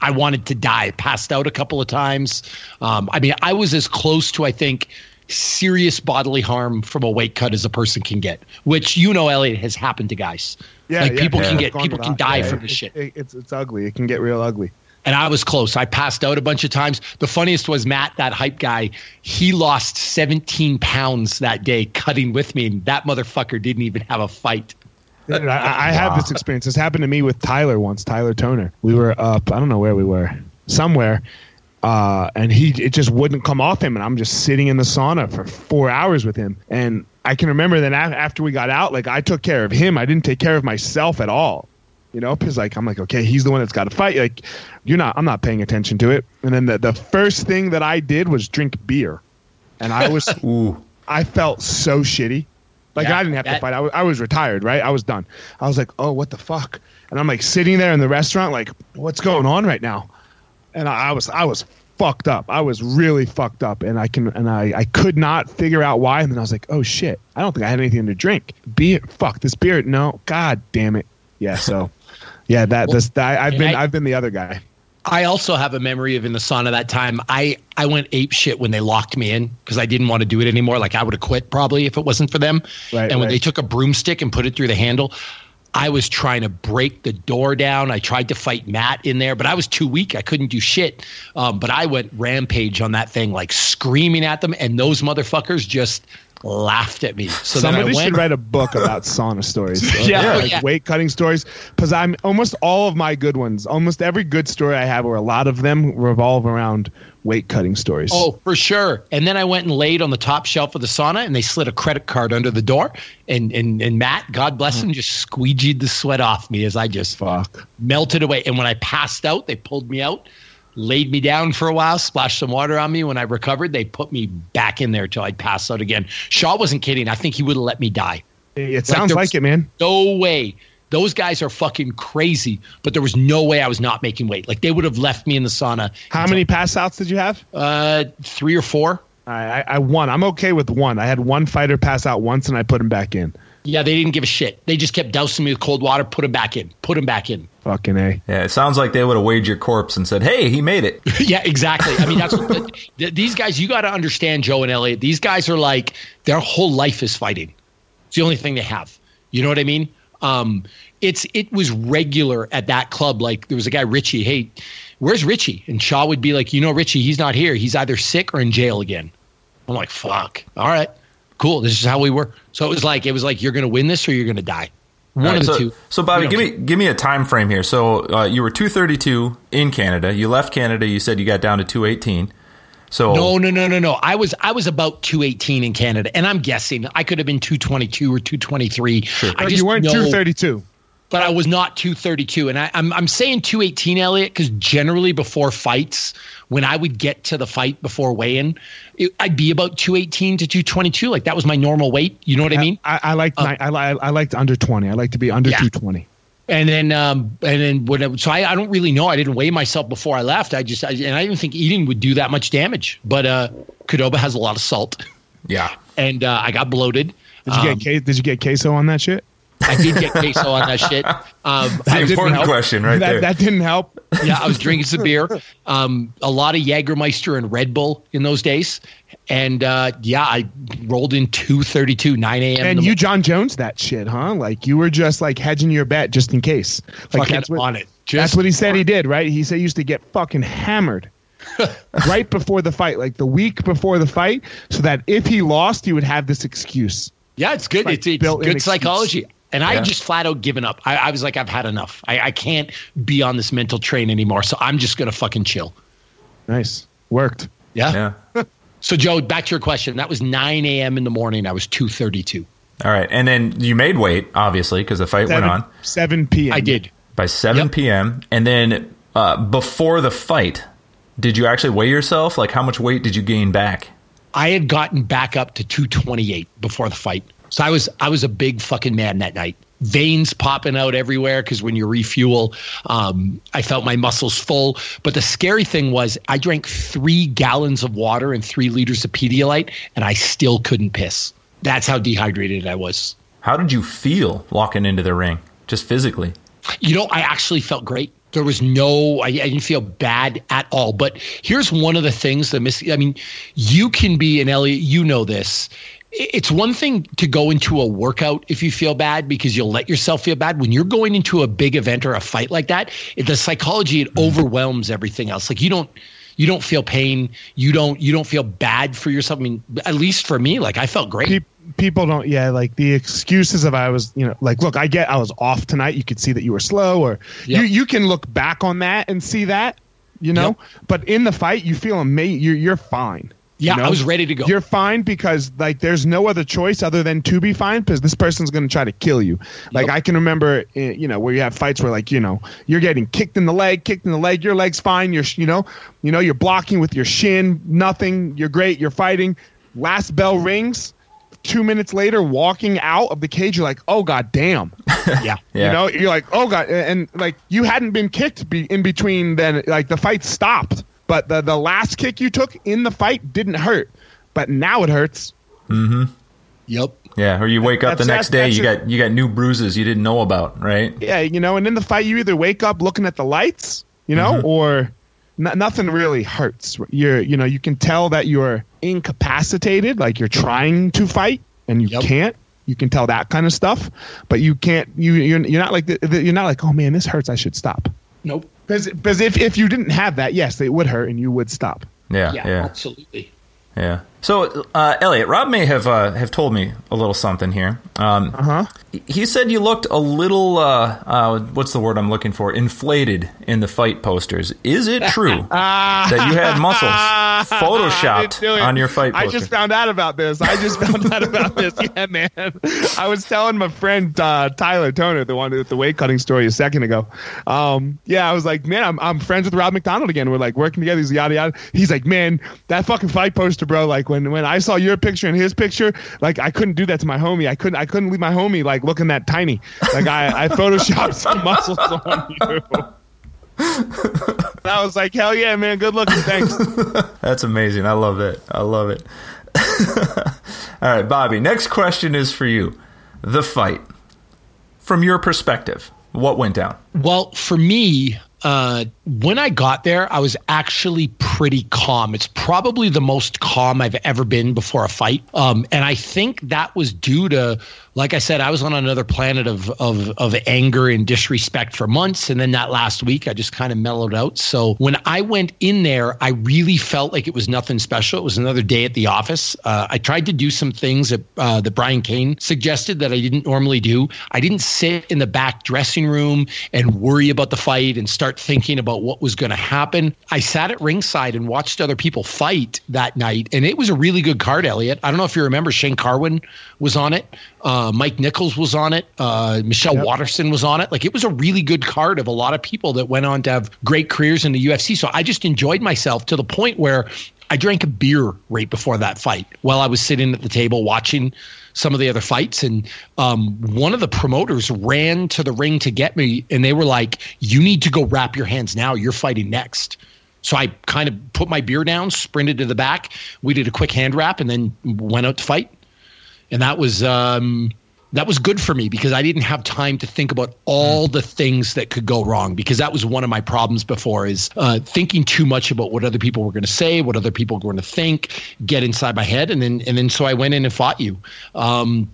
I wanted to die, passed out a couple of times. Um, I mean, I was as close to, I think, serious bodily harm from a weight cut as a person can get, which you know, Eliot, has happened to guys. like people can get, people can die yeah, from this it- shit. it- it's it's ugly. It can get real ugly. And I was close. I passed out a bunch of times. The funniest was Matt, that hype guy. He lost 17 pounds that day cutting with me, and that motherfucker didn't even have a fight. I, I have this experience. This happened to me with Tyler once. Tyler Toner. We were up. I don't know where we were. Somewhere. Uh, and he it just wouldn't come off him, and I'm just sitting in the sauna for four hours with him. And I can remember that after we got out, like I took care of him. I didn't take care of myself at all. You know, because like I'm like, okay, he's the one that's got to fight. Like, you're not. I'm not paying attention to it. And then the the first thing that I did was drink beer, and I was Ooh. I felt so shitty. Like Yeah, I didn't have to fight. I was, I was retired, right? I was done. I was like, oh, what the fuck? And I'm like sitting there in the restaurant, like, what's going on right now? And I, I was, I was fucked up. I was really fucked up, and I can, and I, I could not figure out why. And then I was like, oh shit, I don't think I had anything to drink. Beer, fuck this beer. No, god damn it. Yeah. So, yeah, that this, I, I've been, I- I've been the other guy. I also have a memory of in the sauna that time. I I went ape shit when they locked me in because I didn't want to do it anymore. Like I would have quit probably if it wasn't for them. Right, and when right. they took a broomstick and put it through the handle, I was trying to break the door down. I tried to fight Matt in there, but I was too weak. I couldn't do shit. Um, but I went rampage on that thing, like screaming at them, and those motherfuckers just laughed at me. So Somebody went. should write a book about sauna stories. Yeah, like yeah. weight cutting stories. Because I'm almost all of my good ones, almost every good story I have, or a lot of them, revolve around weight cutting stories. Oh, for sure. And then I went and laid on the top shelf of the sauna, and they slid a credit card under the door. And and and Matt, God bless him, just squeegeed the sweat off me as I just fuck! melted away. And when I passed out, they pulled me out, laid me down for a while, splashed some water on me. When I recovered, they put me back in there till I passed out again. Shaw wasn't kidding. I think he would have let me die. It sounds there like, it, man. No way. Those guys are fucking crazy, but there was no way I was not making weight. Like they would have left me in the sauna. How many pass outs did you have? Uh, three or four. I, I, I won. I'm okay with one. I had one fighter pass out once, and I put him back in. Yeah, they didn't give a shit. They just kept dousing me with cold water, put him back in, put him back in. Fucking a. Yeah, it sounds like they would have weighed your corpse and said, "Hey, he made it." yeah, exactly. I mean, that's what the, th- these guys. You got to understand, Joe and Eliot. These guys are like their whole life is fighting. It's the only thing they have. You know what I mean? Um, it's it was regular at that club. Like there was a guy Richie. Hey, where's Richie? And Shaw would be like, you know, Richie, he's not here. He's either sick or in jail again. I'm like, fuck. All right, cool. This is how we were. So it was like it was like you're gonna win this or you're gonna die. One All right, of the so, two. So, Bobby, give don't me give me a time frame here. So, uh, you were 232 in Canada. You left Canada. You said you got down to 218. So, No, no, no, no, no. I was I was about 218 in Canada, and I'm guessing I could have been 222 or 223. I just you weren't know, 232. But I was not 232. And I, I'm I'm saying 218, Eliot, because generally before fights, when I would get to the fight before weigh-in, it, I'd be about 218 to 222. Like that was my normal weight. You know what I mean? I, I liked ni- I, li- I liked under 20. I like to be under Yeah. 220. And then, um, and then when it, so I, I don't really know. I didn't weigh myself before I left. I just, I, and I didn't think eating would do that much damage. But uh, Qdoba has a lot of salt, yeah. and uh, I got bloated. Did you Um, get K- Did you get queso on that shit? I did get queso on that shit. Um, I, didn't Important help. question right that, there. That didn't help. yeah, I was drinking some beer. Um, a lot of Jägermeister and Red Bull in those days, and uh, yeah, I rolled in two thirty two, nine a.m. And you mo- Jon Jones that shit, huh? Like you were just like hedging your bet just in case. Like fucking that's what on it. that's what he said he did, right? He said he used to get fucking hammered. right before the fight, like the week before the fight, so that if he lost, he would have this excuse. Yeah, it's good. Like it's it's built-in good excuse. psychology. And I just flat out given up. I, I was like, I've had enough. I, I can't be on this mental train anymore. So I'm just gonna fucking chill. Nice, worked. Yeah. Yeah. So Joe, back to your question. That was 9 a.m. in the morning. I was 2:32. All right. And then you made weight, obviously, because the fight Seven, went on seven p.m. I did. by 7 Yep. p.m. And then uh, before the fight, did you actually weigh yourself? Like, how much weight did you gain back? I had gotten back up to 228 before the fight. So I was I was a big fucking man that night. Veins popping out everywhere because when you refuel, um, I felt my muscles full. But the scary thing was, I drank three gallons of water and three liters of Pedialyte, and I still couldn't piss. That's how dehydrated I was. How did you feel walking into the ring, just physically? You know, I actually felt great. There was no, I, I didn't feel bad at all. But here's one of the things that miss. I mean, you can be an Eliot. You know this. It's one thing to go into a workout if you feel bad because you'll let yourself feel bad. When you're going into a big event or a fight like that, it, the psychology it overwhelms everything else. Like you don't, you don't feel pain. You don't, you don't feel bad for yourself. I mean, at least for me, like I felt great. Pe- people don't yeah like the excuses of i was you know like look i get i was off tonight you could see that you were slow or Yep. you you can look back on that and see that you know Yep. but in the fight you feel amazing you're, you're fine you Yeah, know? I was ready to go. you're fine because like there's no other choice other than to be fine because this person's going to try to kill you like Yep. i can remember eh, you know where you have fights where like you know you're getting kicked in the leg kicked in the leg your leg's fine you're you know you know you're blocking with your shin nothing you're great you're fighting last bell rings two minutes later walking out of the cage you're like oh god damn yeah. Yeah. you know you're like oh god and, and, like you hadn't been kicked be, in between then like the fight stopped but the, the last kick you took in the fight didn't hurt but now it hurts Mm-hmm. Yep. Yeah, or you wake up the next day, you that's got you got new bruises you didn't know about, right? yeah you know and in the fight you either wake up looking at the lights you know or n- nothing really hurts you're you know you can tell that you're incapacitated like you're trying to fight and you Yep. can't you can tell that kind of stuff but you can't you you're, you're not like the, the, you're not like oh man this hurts i should stop Nope. Because if, if you didn't have that yes it would hurt and you would stop Yeah, Yeah, yeah, absolutely. yeah. So, uh, Eliot, Rob may have uh, have told me a little something here. Um, uh-huh he said you looked a little uh, uh, what's the word I'm looking for? Inflated in the fight posters. Is it true that you had muscles photoshopped on your fight posters? I just found out about this. I just found out about this. Yeah, man. I was telling my friend uh, Tyler Toner, the one with the weight cutting story, a second ago. Um, yeah, I was like, man, I'm, I'm friends with Rob McDonald again. We're like working together. He's yada yada. He's like, man, that fucking fight poster, bro. Like when when I saw your picture and his picture, like I couldn't do that to my homie. I couldn't I couldn't leave my homie like looking that tiny. Like I I photoshopped some muscles on you. And I was like, hell yeah, man. Good looking. Thanks. That's amazing. I love it. I love it. All right, Bobby. Next question is for you. The fight, from your perspective, what went down? Well, for me, uh, when I got there, I was actually pretty calm. It's probably the most calm I've ever been before a fight. Um, and I think that was due to, like I said, I was on another planet of, of, of anger and disrespect for months. And then that last week, I just kind of mellowed out. So when I went in there, I really felt like it was nothing special. It was another day at the office. Uh, I tried to do some things that, uh, that Brian Cain suggested that I didn't normally do. I didn't sit in the back dressing room and worry about the fight and start thinking about what was going to happen. I sat at ringside and watched other people fight that night, and it was a really good card, Eliot. I don't know if you remember, Shane Carwin was on it. Uh, Mike Nichols was on it. Uh, Michelle Waterson was on it. Like it was a really good card of a lot of people that went on to have great careers in the UFC. So I just enjoyed myself to the point where I drank a beer right before that fight while I was sitting at the table watching some of the other fights. And um, one of the promoters ran to the ring to get me, and they were like, "You need to go wrap your hands now. You're fighting next." So I kind of put my beer down, sprinted to the back. We did a quick hand wrap, and then went out to fight. And that was um, that was good for me because I didn't have time to think about all the things that could go wrong because that was one of my problems before is uh, thinking too much about what other people were going to say, what other people were going to think, get inside my head, and then and then so I went in and fought you. Um,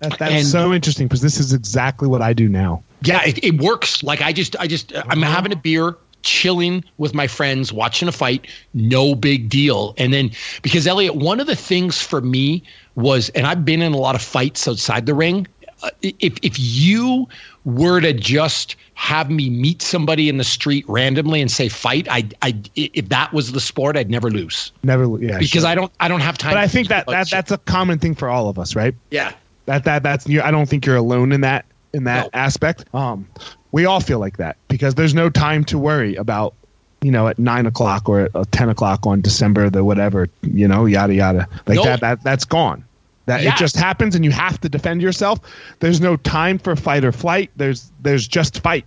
That, that's And- so interesting because this is exactly what I do now. yeah, it, it works. Like I just, I just, I'm having a beer. Chilling with my friends, watching a fight, no big deal. And then because Eliot, one of the things for me was, and I've been in a lot of fights outside the ring. Uh, if if you were to just have me meet somebody in the street randomly and say fight, I I if that was the sport, I'd never lose. Never, yeah. Because sure. I don't I don't have time. But I think that, that that's a common thing for all of us, right? Yeah. That that that's you. I don't think you're alone in that in that no. aspect. Um, we all feel like that because there's no time to worry about you know at nine o'clock or at ten o'clock on December the whatever you know yada yada like that that that's gone. That yeah. it just happens and you have to defend yourself. There's no time for fight or flight. There's there's just fight.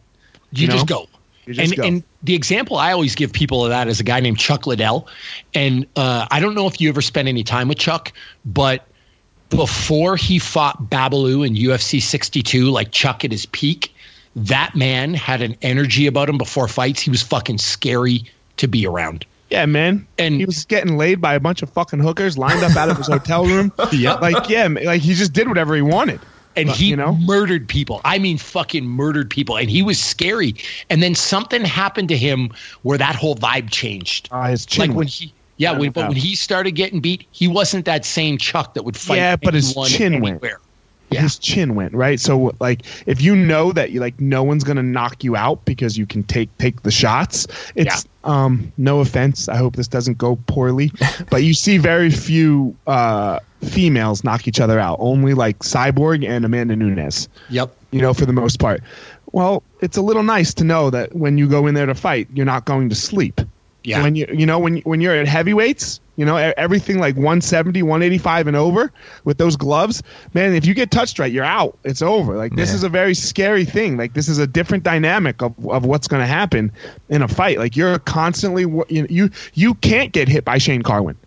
You, you know? just go. Just and, go. and the example I always give people of that is a guy named Chuck Liddell. And uh, I don't know if you ever spent any time with Chuck, but before he fought Babalu in UFC 62, like Chuck at his peak, that man had an energy about him before fights. He was fucking scary to be around. Yeah, man. And he was getting laid by a bunch of fucking hookers lined up out of his hotel room. yeah. Like, yeah, like he just did whatever he wanted. And but, he you know? murdered people. I mean, fucking murdered people. And he was scary. And then something happened to him where that whole vibe changed. Uh, his chin. Like when he, yeah, when, but when he started getting beat, he wasn't that same Chuck that would fight. Yeah, but his chin anywhere. went yeah. his chin went right. So like if you know that you like no one's gonna knock you out because you can take take the shots, it's yeah. um no offense. I hope this doesn't go poorly, but you see very few uh females knock each other out. Only like Cyborg and Amanda Nunes. Yep. You know, for the most part. Well, it's a little nice to know that when you go in there to fight, you're not going to sleep. Yeah. When you you know when when you're at heavyweights, you know everything like 170, 185 and over with those gloves, man. If you get touched right, you're out. It's over. Like this yeah. is a very scary thing. Like this is a different dynamic of of what's going to happen in a fight. Like you're constantly you you you can't get hit by Shane Carwin.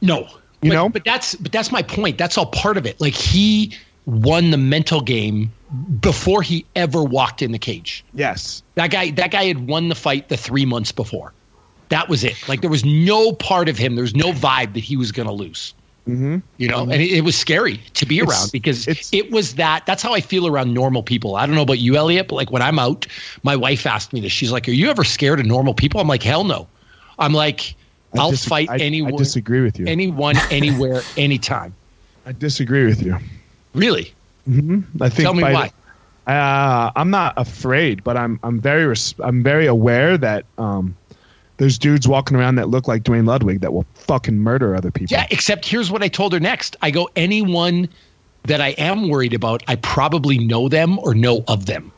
No. You but, know. But that's but that's my point. That's all part of it. Like he won the mental game before he ever walked in the cage. Yes. That guy that guy had won the fight the 3 months before. That was it. Like there was no part of him, there was no vibe that he was going to lose. Mm-hmm. You know, mm-hmm. and it, it, was scary to be it's, around because it was that. That's how I feel around normal people. I don't know about you, Eliot, but like when I'm out, my wife asked me this. She's like, "Are you ever scared of normal people?" I'm like, "Hell no." I'm like, I'll dis- fight I, anyone. I disagree with you. Anyone, anywhere, anytime. I disagree with you. Really? Mm-hmm. I think. Tell me why. Uh, I'm not afraid, but I'm I'm very res- I'm very aware that um, there's dudes walking around that look like Duane Ludwig that will fucking murder other people. Yeah, except here's what I told her next. I go, anyone that I am worried about, I probably know them or know of them.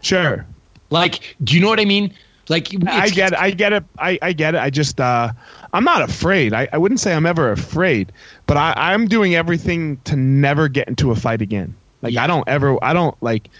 Sure. Like, do you know what I mean? Like, I get it. I get it. I, I get it. I just, uh, I'm not afraid. I, I wouldn't say I'm ever afraid, but I, I'm doing everything to never get into a fight again. Like, yeah. I don't ever, I don't like,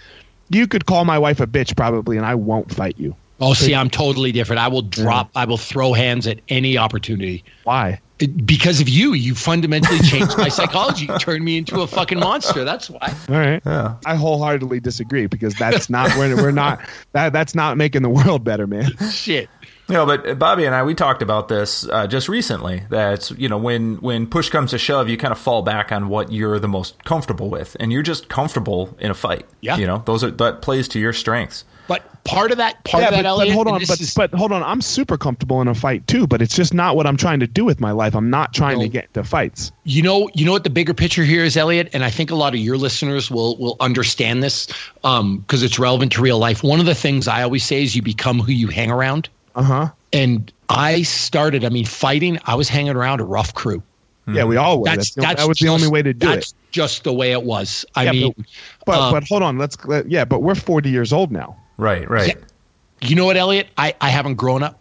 you could call my wife a bitch probably, and I won't fight you. Oh, see, I'm totally different. I will drop. Yeah. I will throw hands at any opportunity. Why? because of you, you fundamentally changed my psychology. You turned me into a fucking monster. That's why. All right. Yeah. I wholeheartedly disagree because that's not we're, we're not that that's not making the world better, man. Shit. You know, but Bobby and I we talked about this uh, just recently. That you know, when when push comes to shove, you kind of fall back on what you're the most comfortable with, and you're just comfortable in a fight. Yeah. You know, those are that plays to your strengths. But part of that, part yeah, of that, but, Eliot, but hold on, but, is, but hold on. I'm super comfortable in a fight too, but it's just not what I'm trying to do with my life. I'm not trying to get to fights. You know, you know what the bigger picture here is, Eliot, and I think a lot of your listeners will will understand this because um, it's relevant to real life. One of the things I always say is you become who you hang around. Uh huh. And I started. I mean, fighting. I was hanging around a rough crew. Yeah, we all were. That's, that's, that's that was just, the only way to do that's it. Just the way it was. I yeah, mean, but but, um, but, hold on. Let's yeah, but we're 40 years old now. Right, right. Yeah, you know what, Eliot? I, I haven't grown up.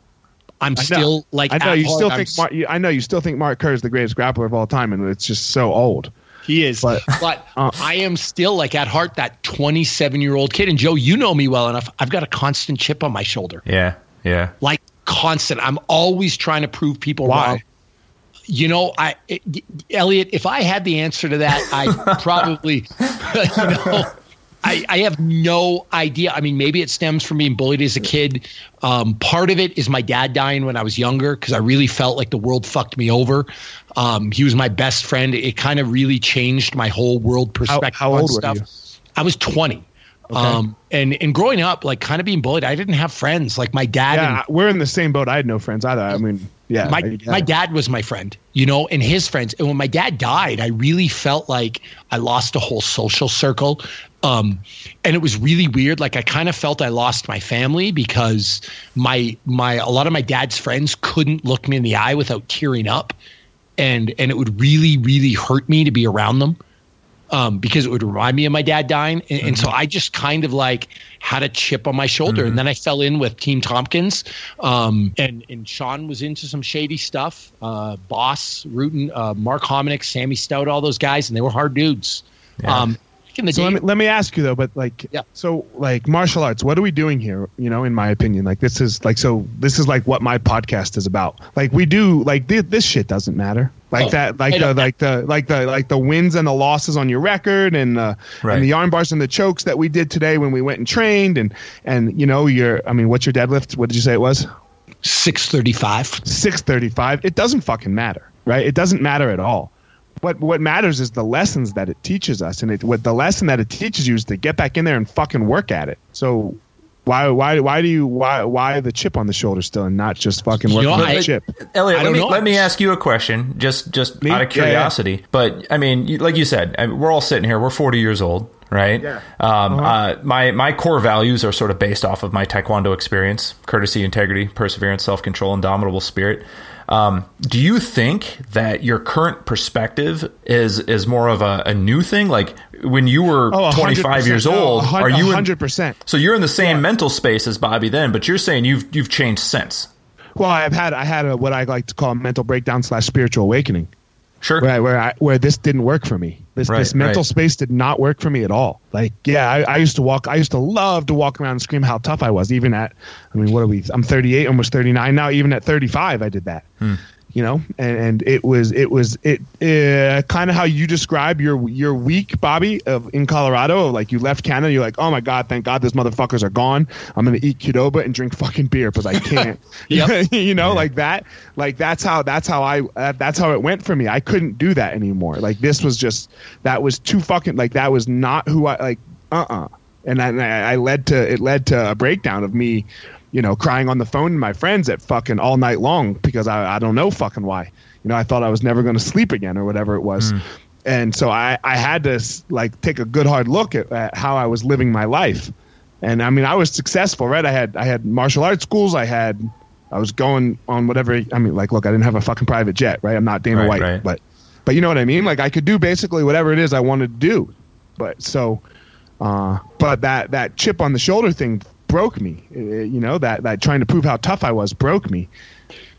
I'm still like I know you still think Mark, I know you still think Mark Kerr is the greatest grappler of all time, and it's just so old. He is, but, but uh, I am still like at heart that 27 year old kid. And Joe, you know me well enough. I've got a constant chip on my shoulder. Yeah, yeah, like constant. I'm always trying to prove people Why? wrong. You know, I it, Eliot, if I had the answer to that, I probably, you know, I, I, have no idea. I mean, maybe it stems from being bullied as a kid. Um, part of it is my dad dying when I was younger because I really felt like the world fucked me over. Um, he was my best friend. It kind of really changed my whole world perspective how, how old stuff. Were you? I was 20. Um, and and growing up, like kind of being bullied, I didn't have friends. Like my dad. Yeah, we're in the same boat. I had no friends either. I mean, yeah. my I- my dad was my friend, you know, and his friends. And when my dad died, I really felt like I lost a whole social circle. Um, and it was really weird. Like I kind of felt I lost my family because my my a lot of my dad's friends couldn't look me in the eye without tearing up, and and it would really really hurt me to be around them um, because it would remind me of my dad dying. And, and so I just kind of like had a chip on my shoulder. And then I fell in with Team Tompkins. Um, and, and Shawn was into some shady stuff. Uh, Bas, Rutten, uh, Mark Hominick, Sammy Stout, all those guys. And they were hard dudes. Um, in the So let me, let me ask you though, but like, Yeah. so like martial arts, what are we doing here? You know, in my opinion, like this is like, so this is like what my podcast is about. Like we do, like thi- this shit doesn't matter. Like Oh, that, like the, like the, like the, like the wins and the losses on your record and, uh, Right. and the arm bars and the chokes that we did today when we went and trained and, and, you know, your, I mean, what's your deadlift? What did you say it was? 635. 635 it doesn't fucking matter right it doesn't matter at all what what matters is the lessons that it teaches us and it what the lesson that it teaches you is to get back in there and fucking work at it so why why why do you why why the chip on the shoulder still and not just fucking work You know, on I- the chip Eliot, let me know. let me ask you a question, just just Me? out of Yeah, yeah. curiosity. But I mean, like you said, I mean, we're all sitting here. We're forty years old, right? Yeah. Um, Uh-huh. uh, my my core values are sort of based off of my Taekwondo experience: courtesy, integrity, perseverance, self control, indomitable spirit. Um, do you think that your current perspective is is more of a, a new thing? Like when you were Oh, 25 years 100%. No, old, are you 100%. So you're in the same mental space as Bobby then, but you're saying you've you've changed since. well i've had i had a what i like to call a mental breakdown slash spiritual awakening Sure. right where I, where this didn't work for me this Right, this mental right. space did not work for me at all like yeah I, I used to walk i used to love to walk around and scream how tough i was even at i mean what are we i'm 38 almost 39 now even at 35 i did that Hmm. You know and, and it was it was it uh, kind of how you describe your your week bobby of in colorado of like you left canada you're like oh my god thank god those motherfuckers are gone. I'm gonna eat qdoba and drink fucking beer because i can't. You know like that like that's how that's how i uh, that's how it went for me. I couldn't do that anymore. Like this was just that was too fucking like that was not who i like uh-uh. And I I led to it led to a breakdown of me you know crying on the phone to my friends at fucking all night long because i, I don't know fucking why you know i thought i was never going to sleep again or whatever it was and so i i had to like take a good hard look at, at how i was living my life and I mean, I was successful, right? I had I had martial arts schools. I had I was going on whatever. I mean, like, look, I didn't have a fucking private jet, right? I'm not Dana Right, White, right. but but you know what I mean? Like, I could do basically whatever it is I wanted to do. But so, uh, but that that chip on the shoulder thing broke me. Uh, you know that that trying to prove how tough I was broke me.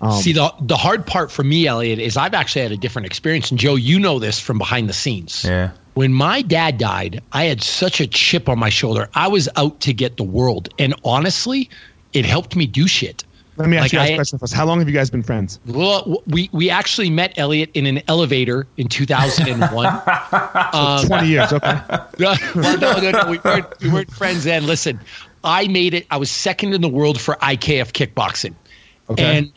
Um, See, the the hard part for me, Eliot, is I've actually had a different experience. And Joe, you know this from behind the scenes. Yeah. When my dad died, I had such a chip on my shoulder. I was out to get the world. And honestly, it helped me do shit. let me ask like you guys I- a question first. How long have you guys been friends? Well, we we actually met Eliot in an elevator in 2001. um, Twenty years, okay. well, no, no, no. We weren't, we weren't friends then. Listen, I made it. I was second in the world for IKF kickboxing. Okay. And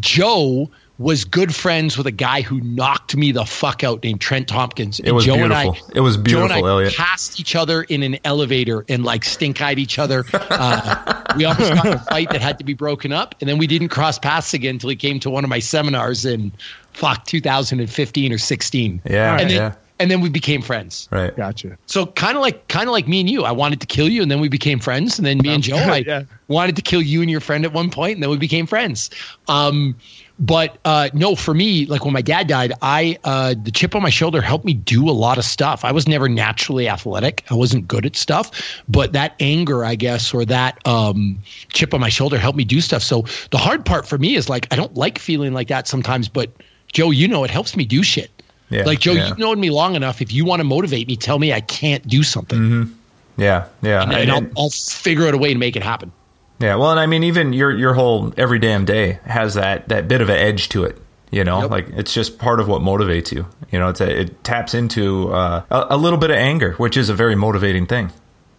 Joe was good friends with a guy who knocked me the fuck out named Trent Tompkins. And was Joe beautiful. And I, It was beautiful, Joe and I Eliot. passed each other in an elevator and like stink eyed each other. Uh, we almost got in a fight that had to be broken up. And then we didn't cross paths again until he came to one of my seminars in fuck 2015 or 16. Yeah, And then, yeah. And then we became friends. Right. Gotcha. So kind of like kind of like me and you. I wanted to kill you, and then we became friends. And then me and Joe, I Yeah. wanted to kill you and your friend at one point, and then we became friends. Um, but uh, no, for me, like when my dad died, I uh, the chip on my shoulder helped me do a lot of stuff. I was never naturally athletic. I wasn't good at stuff, but that anger, I guess, or that um, chip on my shoulder helped me do stuff. So the hard part for me is like I don't like feeling like that sometimes, but Joe, you know, it helps me do shit. Yeah, like Joe, yeah. you've known me long enough. If you want to motivate me, tell me I can't do something, Yeah. Yeah. and, And- I'll, I'll figure out a way to make it happen. Yeah, well, and I mean, even your your whole every damn day has that that bit of an edge to it. You know, Yep. like it's just part of what motivates you. You know, it's a, it taps into uh, a, a little bit of anger, which is a very motivating thing.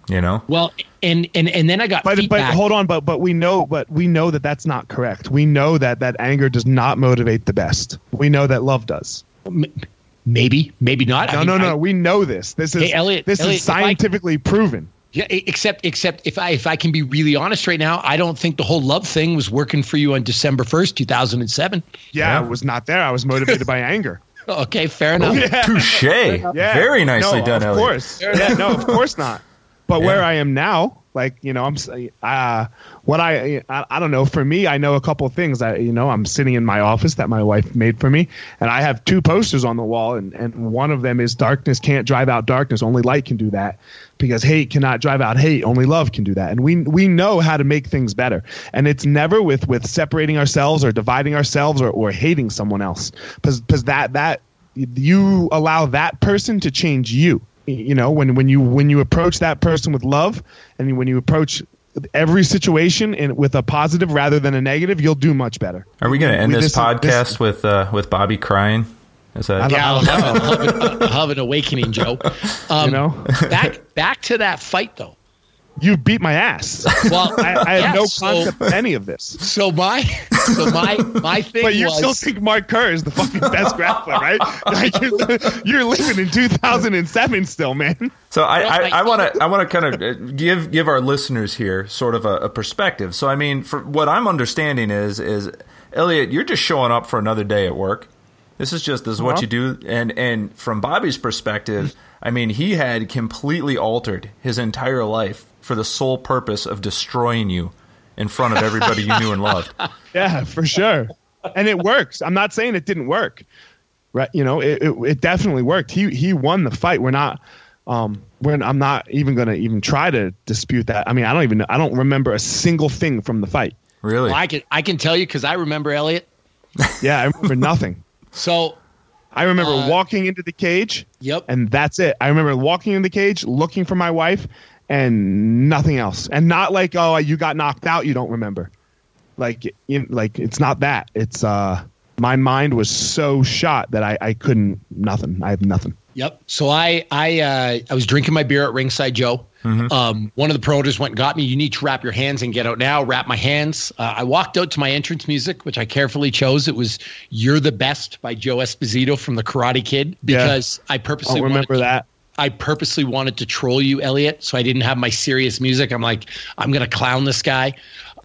You know, Well, and and and then I got But but feedback. hold on, but but we know but we know that that's not correct. We know that that anger does not motivate the best. We know that love does. M- maybe, maybe not. I No, mean, no, I- no. we know this. This is Hey, Eliot, this Eliot, is if I- scientifically proven. Yeah, except except if I if I can be really honest right now, I don't think the whole love thing was working for you on December first, two thousand and seven. Yeah, Yeah. I was not there. I was motivated by anger. Okay, fair enough. Yeah. Touche. Yeah. Very nicely no, done, Of Eliot. course. Yeah, no, of course not. But where I am now, like you know, I'm uh, what I, I I don't know. For me, I know a couple things. I you know, I'm sitting in my office that my wife made for me, and I have two posters on the wall, and and one of them is darkness can't drive out darkness. Only light can do that. Because hate cannot drive out hate, only love can do that, and we we know how to make things better. And it's never with with separating ourselves or dividing ourselves or, or hating someone else, because because that that you allow that person to change you you know when when you when you approach that person with love and when you approach every situation in, with a positive rather than a negative you'll do much better Are we going to end We- this, this- podcast with uh, with Bobby crying? Is that I don't- Yeah, I'll have, I'll have, an- I'll have an awakening, Joe. Um, you know back back to that fight though. You beat my ass Well, I, I have yeah, no so- concept of any of this So my so my my thing but you was still think Mark Kerr is the fucking best grappler, right? Like you're, you're living in 2007 still, man. So I, I, Right. I want to I want to kind of give give our listeners here sort of a, a perspective. So I mean, for what I'm understanding is is Eliot, you're just showing up for another day at work. This is just this is what Uh-huh. you do, and and from Bobby's perspective, I mean, he had completely altered his entire life for the sole purpose of destroying you in front of everybody you knew and loved. Yeah, for sure. And it works. I'm not saying it didn't work. Right? You know, it, it, it definitely worked. He he won the fight. We're not um we're I'm not even going to even try to dispute that. I mean, I don't even I don't remember a single thing from the fight. Really? well, I can I can tell you because I remember Eliot. Yeah, I remember nothing. So I remember Uh, walking into the cage yep. and that's it. I remember walking in the cage, looking for my wife and nothing else. And not like, oh, you got knocked out, you don't remember. Like in, like it's not that. It's uh my mind was so shot that I, I couldn't nothing. I have nothing. Yep. So I I uh, I was drinking my beer at Ringside Joe. Um, one of the promoters went and got me. You need to wrap your hands and get out now. Wrap my hands. Uh, I walked out to my entrance music, which I carefully chose. It was "You're the Best" by Joe Esposito from the Karate Kid because I I purposely don't remember to- that. I purposely wanted to troll you, Eliot. So I didn't have my serious music. I'm like, I'm gonna clown this guy.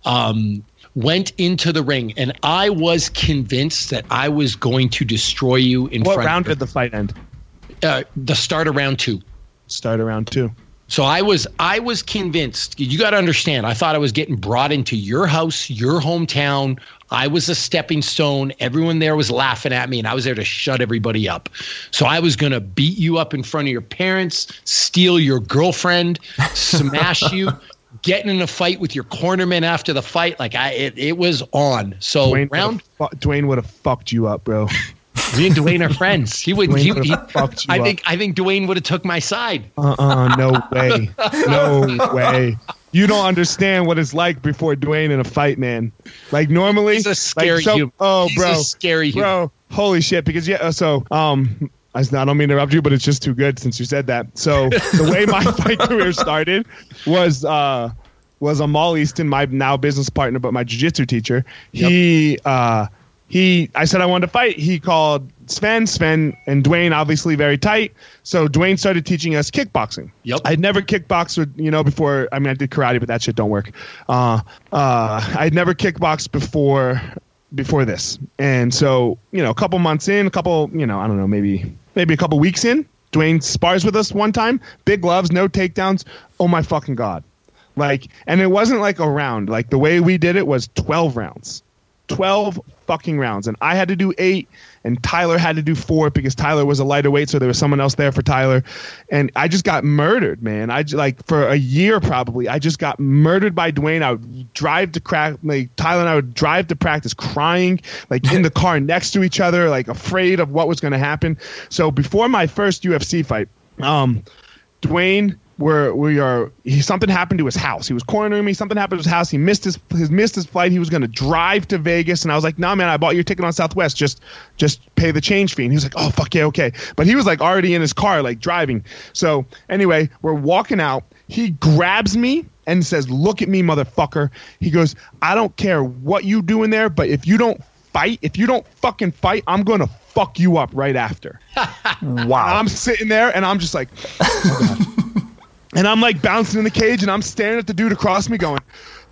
Um, went into the ring, and I was convinced that I was going to destroy you in What front. round of did the fight end? uh, the start of round two. Start around two. So I was I was convinced. You got to understand. I thought I was getting brought into your house, your hometown. I was a stepping stone. Everyone there was laughing at me, and I was there to shut everybody up. So I was going to beat you up in front of your parents, steal your girlfriend, smash you, getting in a fight with your cornerman after the fight. Like I, it, it was on. So Duane round would have, Duane would have fucked you up, bro. me and Duane are friends. He would. He, he, fucked you I up. think. I think Duane would have took my side. Uh-uh, no way. No way. You don't understand what it's like before Duane in a fight, man. Like normally, He's a like, scary so- human. Oh, He's bro, a scary human. bro. Holy shit! Because yeah, uh, so um, I don't mean to interrupt you, but it's just too good since you said that. So the way my fight career started was uh was a Amal Easton, my now business partner, but my jiu-jitsu teacher. He uh he I said I wanted to fight. He called Sven, Sven and Duane obviously very tight. So Duane started teaching us kickboxing. Yep. I'd never kickboxed with, you know, before I mean I did karate, but that shit don't work. Uh uh I'd never kickboxed before before this. And so, you know, a couple months in, a couple, you know, I don't know, maybe maybe a couple weeks in, Duane spars with us one time, big gloves, no takedowns. Oh my fucking god. Like, and it wasn't like a round. Like the way we did it was 12 rounds. 12 fucking rounds. And I had to do eight, and Tyler had to do four because Tyler was a lighter weight, so there was someone else there for Tyler. And I just got murdered, man. I like for a year probably. I just got murdered by Duane. I would drive to crack, like Tyler and I would drive to practice crying, like in the car next to each other, like afraid of what was going to happen. So before my first UFC fight, um, Duane, where we are, he something happened to his house. He was cornering me. Something happened to his house. He missed his, his missed his flight. He was going to drive to Vegas, and I was like, "Nah, man, I bought your ticket on Southwest. Just just pay the change fee." And he was like, "Oh, fuck yeah, okay." But he was like already in his car, like driving. So anyway, we're walking out. He grabs me and says, "Look at me, motherfucker." He goes, "I don't care what you do in there, but if you don't fight, if you don't fucking fight, I'm gonna fuck you up right after." Wow. I'm sitting there and I'm just like, oh God. And I'm like bouncing in the cage, and I'm staring at the dude across me, going,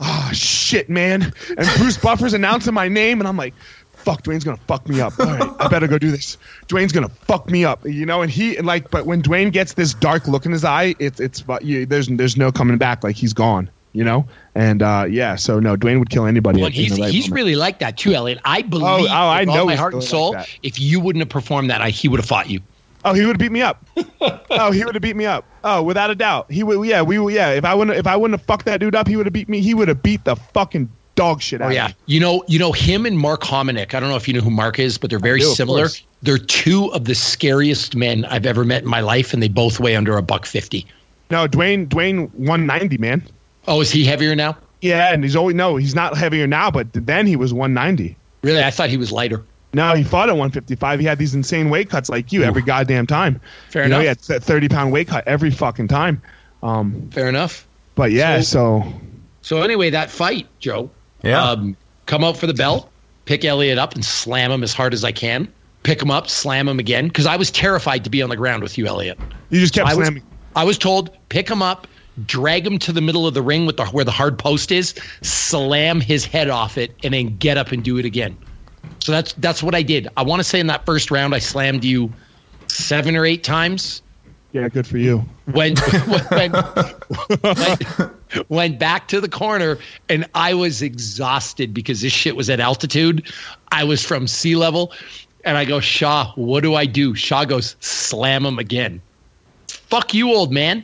"Oh shit, man!" And Bruce Buffer's announcing my name, and I'm like, "Fuck, Duane's gonna fuck me up. All right, I better go do this. Duane's gonna fuck me up, you know." And he and like, but when Duane gets this dark look in his eye, it's it's you, there's there's no coming back. Like he's gone, you know. And uh, yeah, so no, Duane would kill anybody. Well, he's right he's moment. really like that too, Eliot. I believe oh, I with all know my heart and soul. like if you wouldn't have performed that, I, he would have fought you. Oh, he would have beat me up. oh, he would have beat me up. Oh, without a doubt. He would. Yeah, we. Yeah, if I wouldn't, if I wouldn't have fucked that dude up, he would have beat me. He would have beat the fucking dog shit out Oh of yeah, me. you know, you know him and Mark Hominick. I don't know if you know who Mark is, but they're very do, similar. They're two of the scariest men I've ever met in my life, and they both weigh under a buck fifty. No, Duane. Duane, one ninety, man. Oh, is he heavier now? Yeah, and he's always no, he's not heavier now, but then he was one ninety. Really, I thought he was lighter. No, he fought at 155. He had these insane weight cuts like you every goddamn time. Fair you know, he enough. had that 30 pound weight cut every fucking time. Um, Fair enough. but yeah, so, So anyway, that fight, Joe. Yeah. Um, come out for the belt, pick Eliot up, and slam him as hard as I can. Pick him up, slam him again, because I was terrified to be on the ground with you, Eliot. you just kept I was, slamming. I was told pick him up, drag him to the middle of the ring with the where the hard post is, slam his head off it, and then get up and do it again. So that's that's what I did. I want to say in that first round I slammed you seven or eight times. Yeah, good for you. Went went, went, went back to the corner and I was exhausted because this shit was at altitude. I was from sea level. And I go, Shaw, what do I do? Shaw goes, slam him again. Fuck you, old man.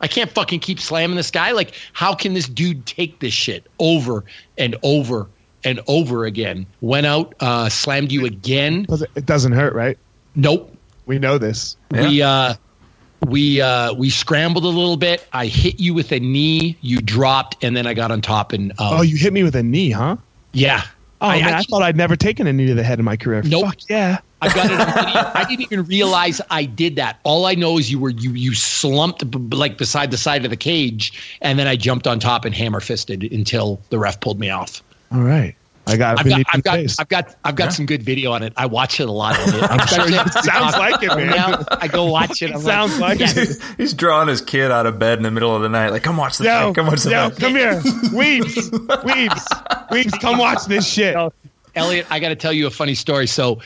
I can't fucking keep slamming this guy. Like, how can this dude take this shit over and over and over again? Went out, uh, slammed you again. It it doesn't hurt, right? Nope. We know this. We uh we uh we scrambled a little bit. I hit you with a knee, you dropped, and then I got on top and um, Oh, you hit me with a knee, huh? yeah. Oh, I, man, I, actually- thought I'd never taken a knee to the head in my career. Nope. Fuck yeah. I got it on video. I didn't even realize I did that. All I know is you were you you slumped b- b- like beside the side of the cage, and then I jumped on top and hammer fisted until the ref pulled me off. All right. I got. I've got I've to the got. I've got I've got Yeah. some good video on it. I watch it a lot. Of it. sure it sounds like it, man. Now I go watch it. I'm Sounds like yeah. it. He's drawing his kid out of bed in the middle of the night. Like, come watch the Yo, fight. Come watch the yo, fight. come here, Weebs, Weebs, Weebs, come watch this shit. Eliot, I got to tell you a funny story. So,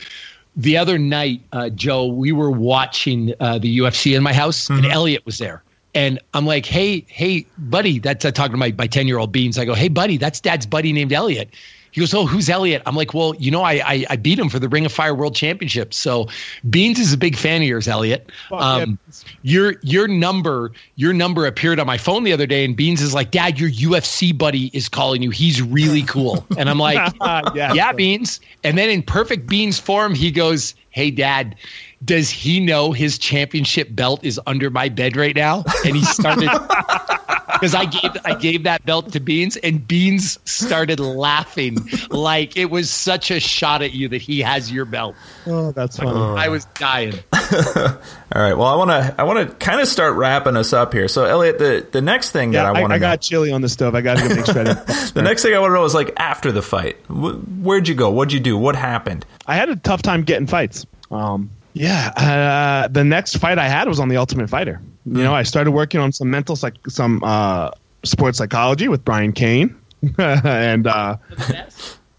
the other night, uh, Joe, we were watching uh, the UFC in my house, and Eliot was there. And I'm like, hey, hey, buddy, that's uh, talking to my my ten year old Beans. I go, hey, buddy, that's Dad's buddy named Eliot. He goes, oh, who's Eliot? I'm like, well, you know, I, I I beat him for the Ring of Fire World Championship. So Beans is a big fan of yours, Eliot. Um, your your number your number appeared on my phone the other day, and Beans is like, Dad, your UFC buddy is calling you. He's really cool. And I'm like, Yeah. yeah, Beans. And then in perfect Beans form, he goes, Hey, Dad, does he know his championship belt is under my bed right now? And he started because I gave I gave that belt to Beans, and Beans started laughing like it was such a shot at you that he has your belt. Oh, that's funny. I was dying. All right. Well, I want to I want to kind of start wrapping us up here. So, Eliot, the the next thing yeah, that I I, want to know, I got chili on the stove. I got to make sure. the next thing I want to know is like after the fight, wh- where'd you go? What'd you do? What happened? I had a tough time getting fights. Um, yeah, uh, the next fight I had was on the Ultimate Fighter. You know, I started working on some mental, psych, some uh, sports psychology with Brian Cain, and uh,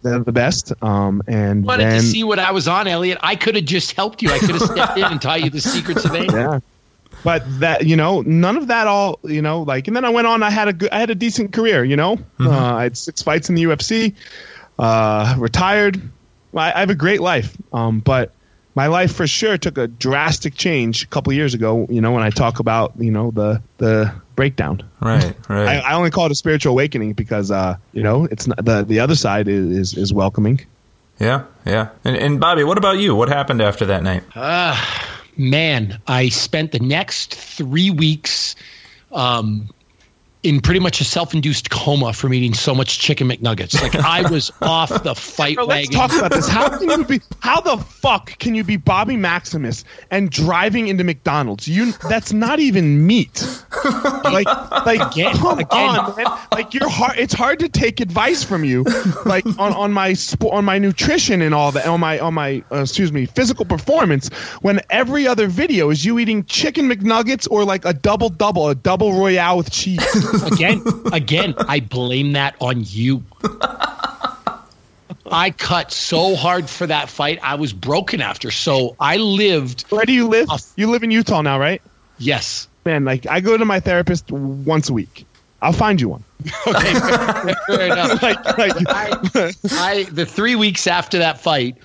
they're the best. Um, and Wanted then, to see what I was on, Eliot. I could have just helped you. I could have stepped in and taught you the secrets of aim. yeah. But that you know, none of that all you know, like, and then I went on. I had a good, I had a decent career. You know, uh, I had six fights in the UFC. Uh, retired. I, I have a great life. Um, but my life for sure took a drastic change a couple years ago. You know, when I talk about you know the the breakdown. Right. Right. I, I only call it a spiritual awakening because uh, you know it's not the the other side is is, is welcoming. yeah. Yeah. And, and Bobby, what about you? What happened after that night? Ah, man, I spent the next three weeks um, in pretty much a self-induced coma from eating so much chicken McNuggets. Like I was off the fight Bro, let's wagon. talk about this. How can you be? How the fuck can you be Bobby Maximus and driving into McDonald's? You that's not even meat. Like, like Again, come again. on, man. Like you're hard. It's hard to take advice from you, like on, on my on my nutrition and all that, on my on my uh, excuse me physical performance. When every other video is you eating chicken McNuggets or like a double double, a double royale with cheese. Again, again, I blame that on you. I cut so hard for that fight. I was broken after. So I lived. Where do you live? You live in Utah now, right? Yes. Man, like I go to my therapist once a week. I'll find you one. Okay. Fair, fair enough. Like, like I the three weeks after that fight,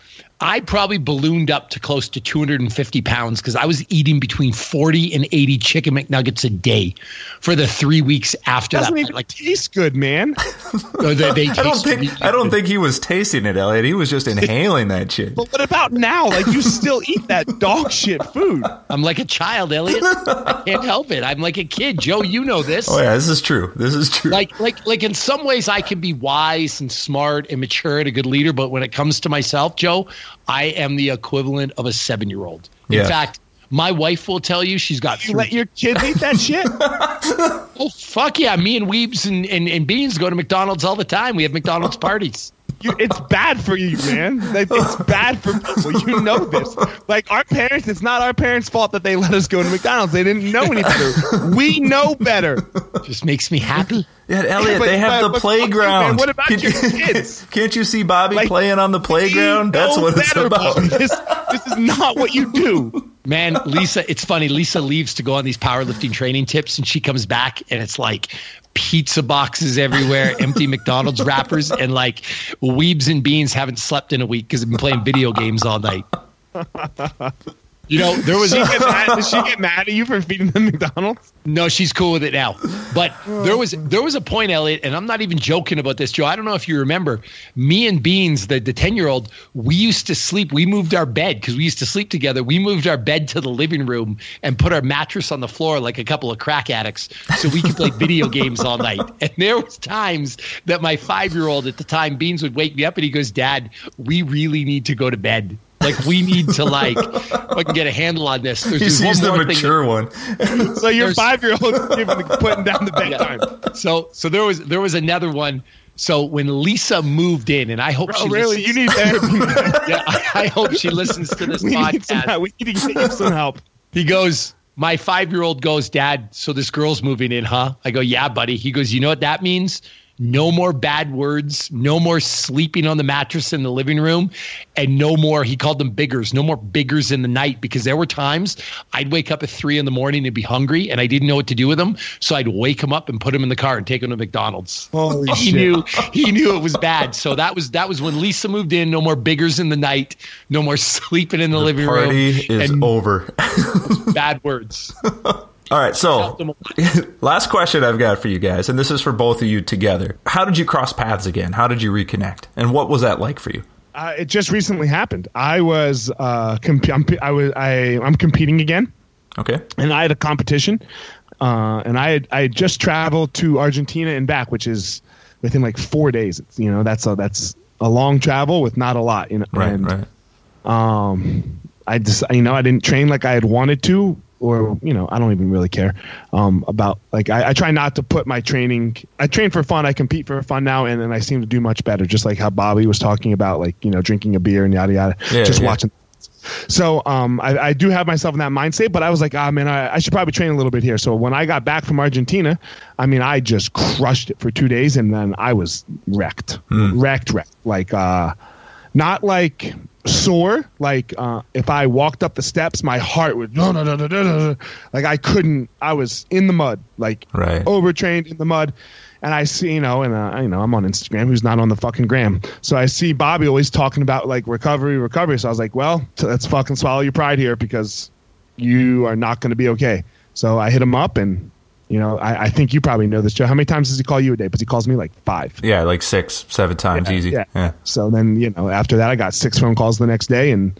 I probably ballooned up to close to 250 pounds because I was eating between 40 and 80 chicken McNuggets a day for the three weeks after doesn't that. even. Like taste good, man. uh, they, they I don't think really I don't good. think he was tasting it, Eliot. He was just inhaling that shit. But what about now? Like you still eat that dog shit food. I'm like a child, Eliot. I can't help it. I'm like a kid. Joe, you know this. Oh yeah, this is true. This is true. like like like in some ways I can be wise and smart and mature and a good leader, but when it comes to myself, Joe, I am the equivalent of a seven year old. In Yeah. fact, my wife will tell you she's got You three. let your kids eat that shit? oh fuck yeah! Me and Weebs and, and, and Beans go to McDonald's all the time. We have McDonald's parties. You, it's bad for you, man. Like, it's bad for people. You know this. Like our parents, it's not our parents' fault that they let us go to McDonald's. They didn't know any better. We know better. Just makes me happy. yeah, Eliot, but- they have but- the but fuck you, man. playground. What about Can, your kids? Can't you see Bobby Like, playing on the playground? That's what it's about. This, this is not what you do. Man, Lisa, it's funny. Lisa leaves to go on these powerlifting training tips, and she comes back, and it's like pizza boxes everywhere, empty McDonald's wrappers, and like Weebs and Beans haven't slept in a week because they've been playing video games all night. You know, there was She get mad, does she get mad at you for feeding them McDonald's? No, she's cool with it now. But oh. there was there was a point, Eliot, and I'm not even joking about this, Joe. I don't know if you remember. Me and Beans, the the ten year old, we used to sleep. We moved our bed because we used to sleep together. We moved our bed to the living room and put our mattress on the floor like a couple of crack addicts, so we could play video games all night. And there was times that my five year old at the time, Beans, would wake me up and he goes, "Dad, we really need to go to bed." Like we need to like fucking get a handle on this. There's, He there's sees the one more thing that- mature one. So your five year old giving putting down the bedtime. So so there was there was another one. So when Lisa moved in, and I hope Oh, she really? listens, You need therapy. yeah, I, I hope she listens to this we need some podcast. help. We need to get you some help. He goes, my five year old goes, Dad. So this girl's moving in, huh? I go, Yeah, buddy. He goes, You know what that means? No more bad words, no more sleeping on the mattress in the living room, and no more, he called them biggers, no more biggers in the night because there were times I'd wake up at three in the morning and be hungry and I didn't know what to do with them. So I'd wake him up and put him in the car and take him to McDonald's. Holy he shit. knew he knew it was bad. So that was that was when Lisa moved in. No more biggers in the night. No more sleeping in the, living Party room. is and over. bad words. All right, so last question I've got for you guys, and this is for both of you together. How did you cross paths again? How did you reconnect? And what was that like for you? Uh, it just recently happened. I was uh, comp- I'm, I was I I'm competing again, Okay. and I had a competition, uh, and I had, I had just traveled to Argentina and back, which is within like four days. It's, you know, that's a that's a long travel with not a lot. You know, Right, and, right. um, I just you know I didn't train like I had wanted to, or you know I don't even really care um, about like I, I try not to put my training. I train for fun. I compete for fun now, and then I seem to do much better. Just like how Bobby was talking about, like you know drinking a beer and yada yada. Yeah, just yeah. watching. So um, I, I do have myself in that mindset, but I was like, ah, man, I, I should probably train a little bit here. So when I got back from Argentina, I mean, I just crushed it for two days, and then I was wrecked, wrecked, wrecked. Like, uh, not like sore. Like uh, if I walked up the steps, my heart would no, no, no, no, no. Like I couldn't. I was in the mud, like Right. overtrained in the mud. And I see, you know, and uh, you know, I'm on Instagram. Who's not on the fucking gram? So I see Bobby always talking about like recovery, recovery. So I was like, well, let's fucking swallow your pride here because you are not going to be okay. So I hit him up, and you know, I, I think you probably know this, Joe. How many times does he call you a day? Because he calls me like five. Yeah, like six, seven times easy. Yeah. yeah. So then, you know, after that, I got six phone calls the next day, and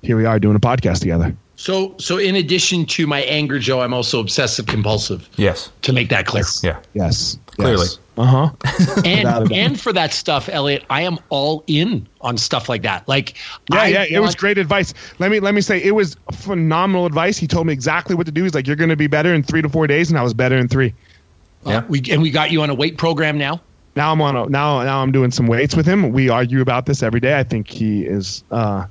here we are doing a podcast together. So, so in addition to my anger, Joe, I'm also obsessive compulsive. Yes. To make that clear. Yeah. Yes. Clearly. Yes. Uh huh. and and for that stuff, Eliot, I am all in on stuff like that. Like, yeah, I yeah, it was great advice. Let me let me say, it was phenomenal advice. He told me exactly what to do. He's like, "You're going to be better in three to four days," and I was better in three. Yeah. We and we got you on a weight program now. Now I'm on a, now now I'm doing some weights with him. We argue about this every day. I think he is uh,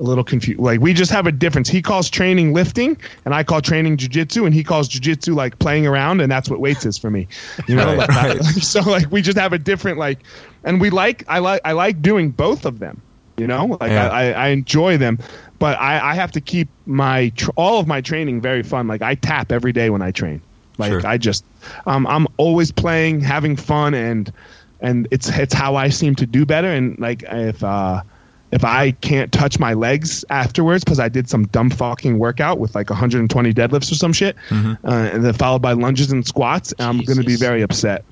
a little confused. Like we just have a difference. He calls training lifting, and I call training jujitsu, and he calls jujitsu like playing around, and that's what weights is for me. You know, Right, like, right. so like we just have a different like, and we like I like I like doing both of them. You know, like Yeah. I, I, enjoy them, but I, I have to keep my tr- all of my training very fun. Like I tap every day when I train. Like Sure. I just um, I'm always playing, having fun, and and it's it's how I seem to do better. And like if uh, if I can't touch my legs afterwards because I did some dumb fucking workout with like 120 deadlifts or some shit, uh, and then followed by lunges and squats, I'm going to be very upset.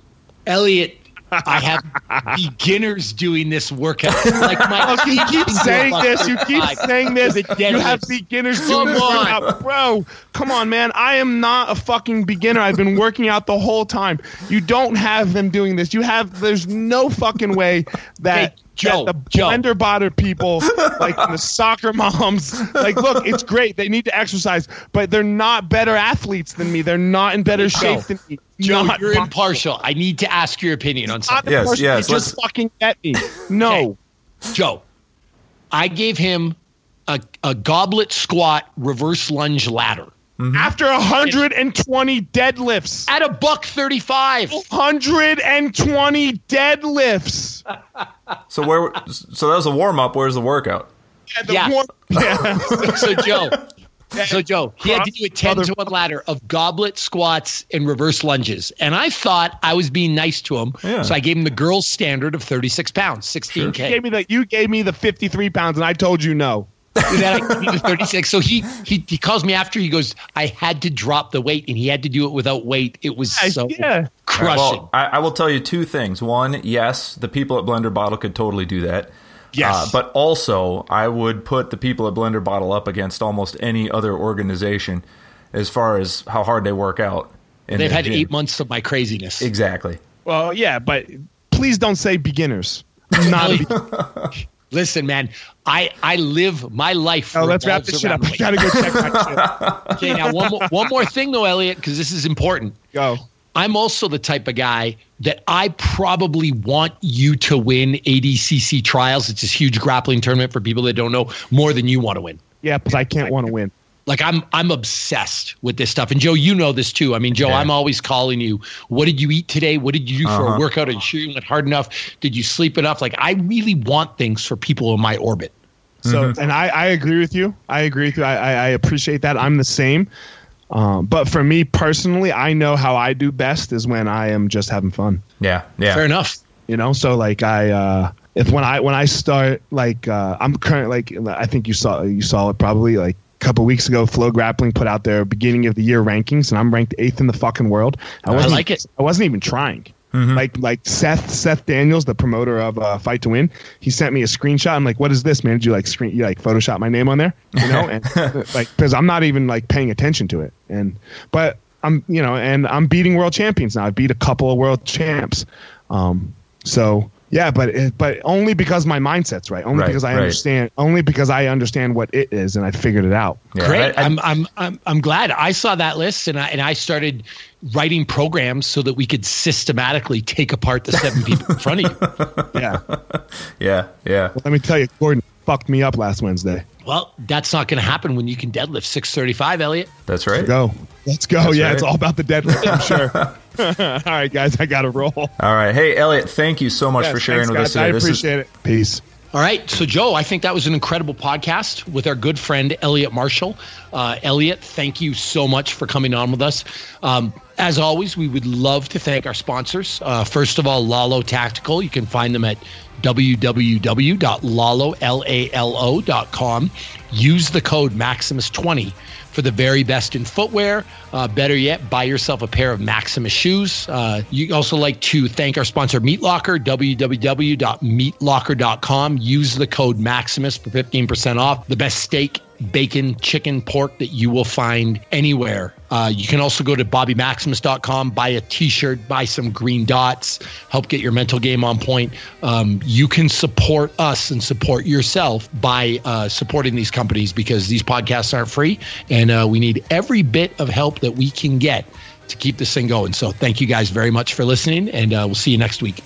Eliot, I have beginners doing this workout. Like my Oh, you keep saying this. You keep saying this. The You have beginners Come doing this on. workout, bro. Come on, man. I am not a fucking beginner. I've been working out the whole time. You don't have them doing this. You have. There's no fucking way that. Hey, Joe, that the Joe. Blender Bottle people, like the soccer moms, like, look, it's great. They need to exercise, but they're not better athletes than me. They're not in better shape than me. Joe, Not you're possible. impartial. I need to ask your opinion on Not something. Yes, impartial. yes, You just let's- fucking get me. No. Joe, I gave him a, a goblet squat reverse lunge ladder Mm-hmm. After 120 deadlifts. at a buck 35. 120 deadlifts. So where? So that was a warm up. Where's the workout? Yeah, the Yeah. war- yeah. So, Joe, so Joe, he had to do a 10 to 1 ladder of goblet squats and reverse lunges. And I thought I was being nice to him. Yeah. So I gave him the girls' standard of 36 pounds, 16K. You gave me the you gave me the 53 pounds and I told you no. And then I gave him the 36. So he, he he calls me after. He goes, I had to drop the weight, and he had to do it without weight. It was so yeah. All right, crushing. well, I, I will tell you two things. One, yes, the people at Blender Bottle could totally do that. Yes. Uh, but also, I would put the people at Blender Bottle up against almost any other organization as far as how hard they work out. in They've had gym. eight months of my craziness. Exactly. Well, yeah, but please don't say beginners. Not a be- Listen, man, I I live my life. oh, let's wrap this shit up. I gotta go check my shit. Okay, now one more, one more thing though, Eliot, because this is important. Go. I'm also the type of guy that I probably want you to win ADCC trials. It's this huge grappling tournament for people that don't know more than you want to win. Yeah, because I can't want to win. Like I'm I'm obsessed with this stuff. And Joe, you know this too. I mean, Joe, Yeah. I'm always calling you. What did you eat today? What did you do for Uh-huh. a workout? Are you sure you went hard enough? Did you sleep enough? Like I really want things for people in my orbit. So, and I, I agree with you. I agree with you. I, I, I appreciate that. I'm the same. Um, but for me personally, I know how I do best is when I am just having fun. Yeah. Yeah. Fair enough. you know so like i uh if when i when i start like uh i'm current like i think you saw you saw it probably like a couple weeks ago FloGrappling put out their beginning of the year rankings and i'm ranked eighth in the fucking world. I wasn't like it. i wasn't even trying. Like like seth seth daniels the promoter of uh, fight to win he sent me a screenshot. I'm like what is this man? Did you like screen you like photoshop my name on there? You know? And like because i'm not even like paying attention to it. And but i'm you know and i'm beating world champions now. I beat a couple of world champs. Um so yeah, but it, but only because my mindset's right. Only Right, because I right. understand. Only because I understand what it is and I figured it out. Yeah, Great. I- I- I'm, I'm I'm I'm glad I saw that list and I and I started writing programs so that we could systematically take apart the seven people in front of you. Yeah. yeah. Yeah. Let me tell you, Gordon fucked me up last Wednesday. Well, that's not going to happen when you can deadlift 635, Eliot. That's right. Go. Let's go. That's yeah, right. it's all about the deadlift. I'm sure. all right, guys, I got to roll. All right. Hey, Eliot, thank you so much Yes, for sharing thanks, with us guys. I today. This is- appreciate it. Peace. All right. So, Joe, I think that was an incredible podcast with our good friend, Eliot Marshall. Uh, Eliot, thank you so much for coming on with us. Um, as always, we would love to thank our sponsors. Uh, first of all, Lalo Tactical. You can find them at www.lalo.com. Use the code Maximus20 for the very best in footwear. Uh, better yet, buy yourself a pair of Maximus shoes. Uh, you also like to thank our sponsor, Meat Locker, www.meatlocker.com. Use the code Maximus for 15% off. The best steak bacon, chicken, pork that you will find anywhere. Uh, you can also go to bobbymaximus.com, buy a t shirt, buy some green dots, help get your mental game on point. Um, you can support us and support yourself by uh, supporting these companies because these podcasts aren't free and uh, we need every bit of help that we can get to keep this thing going. So thank you guys very much for listening, and uh, we'll see you next week.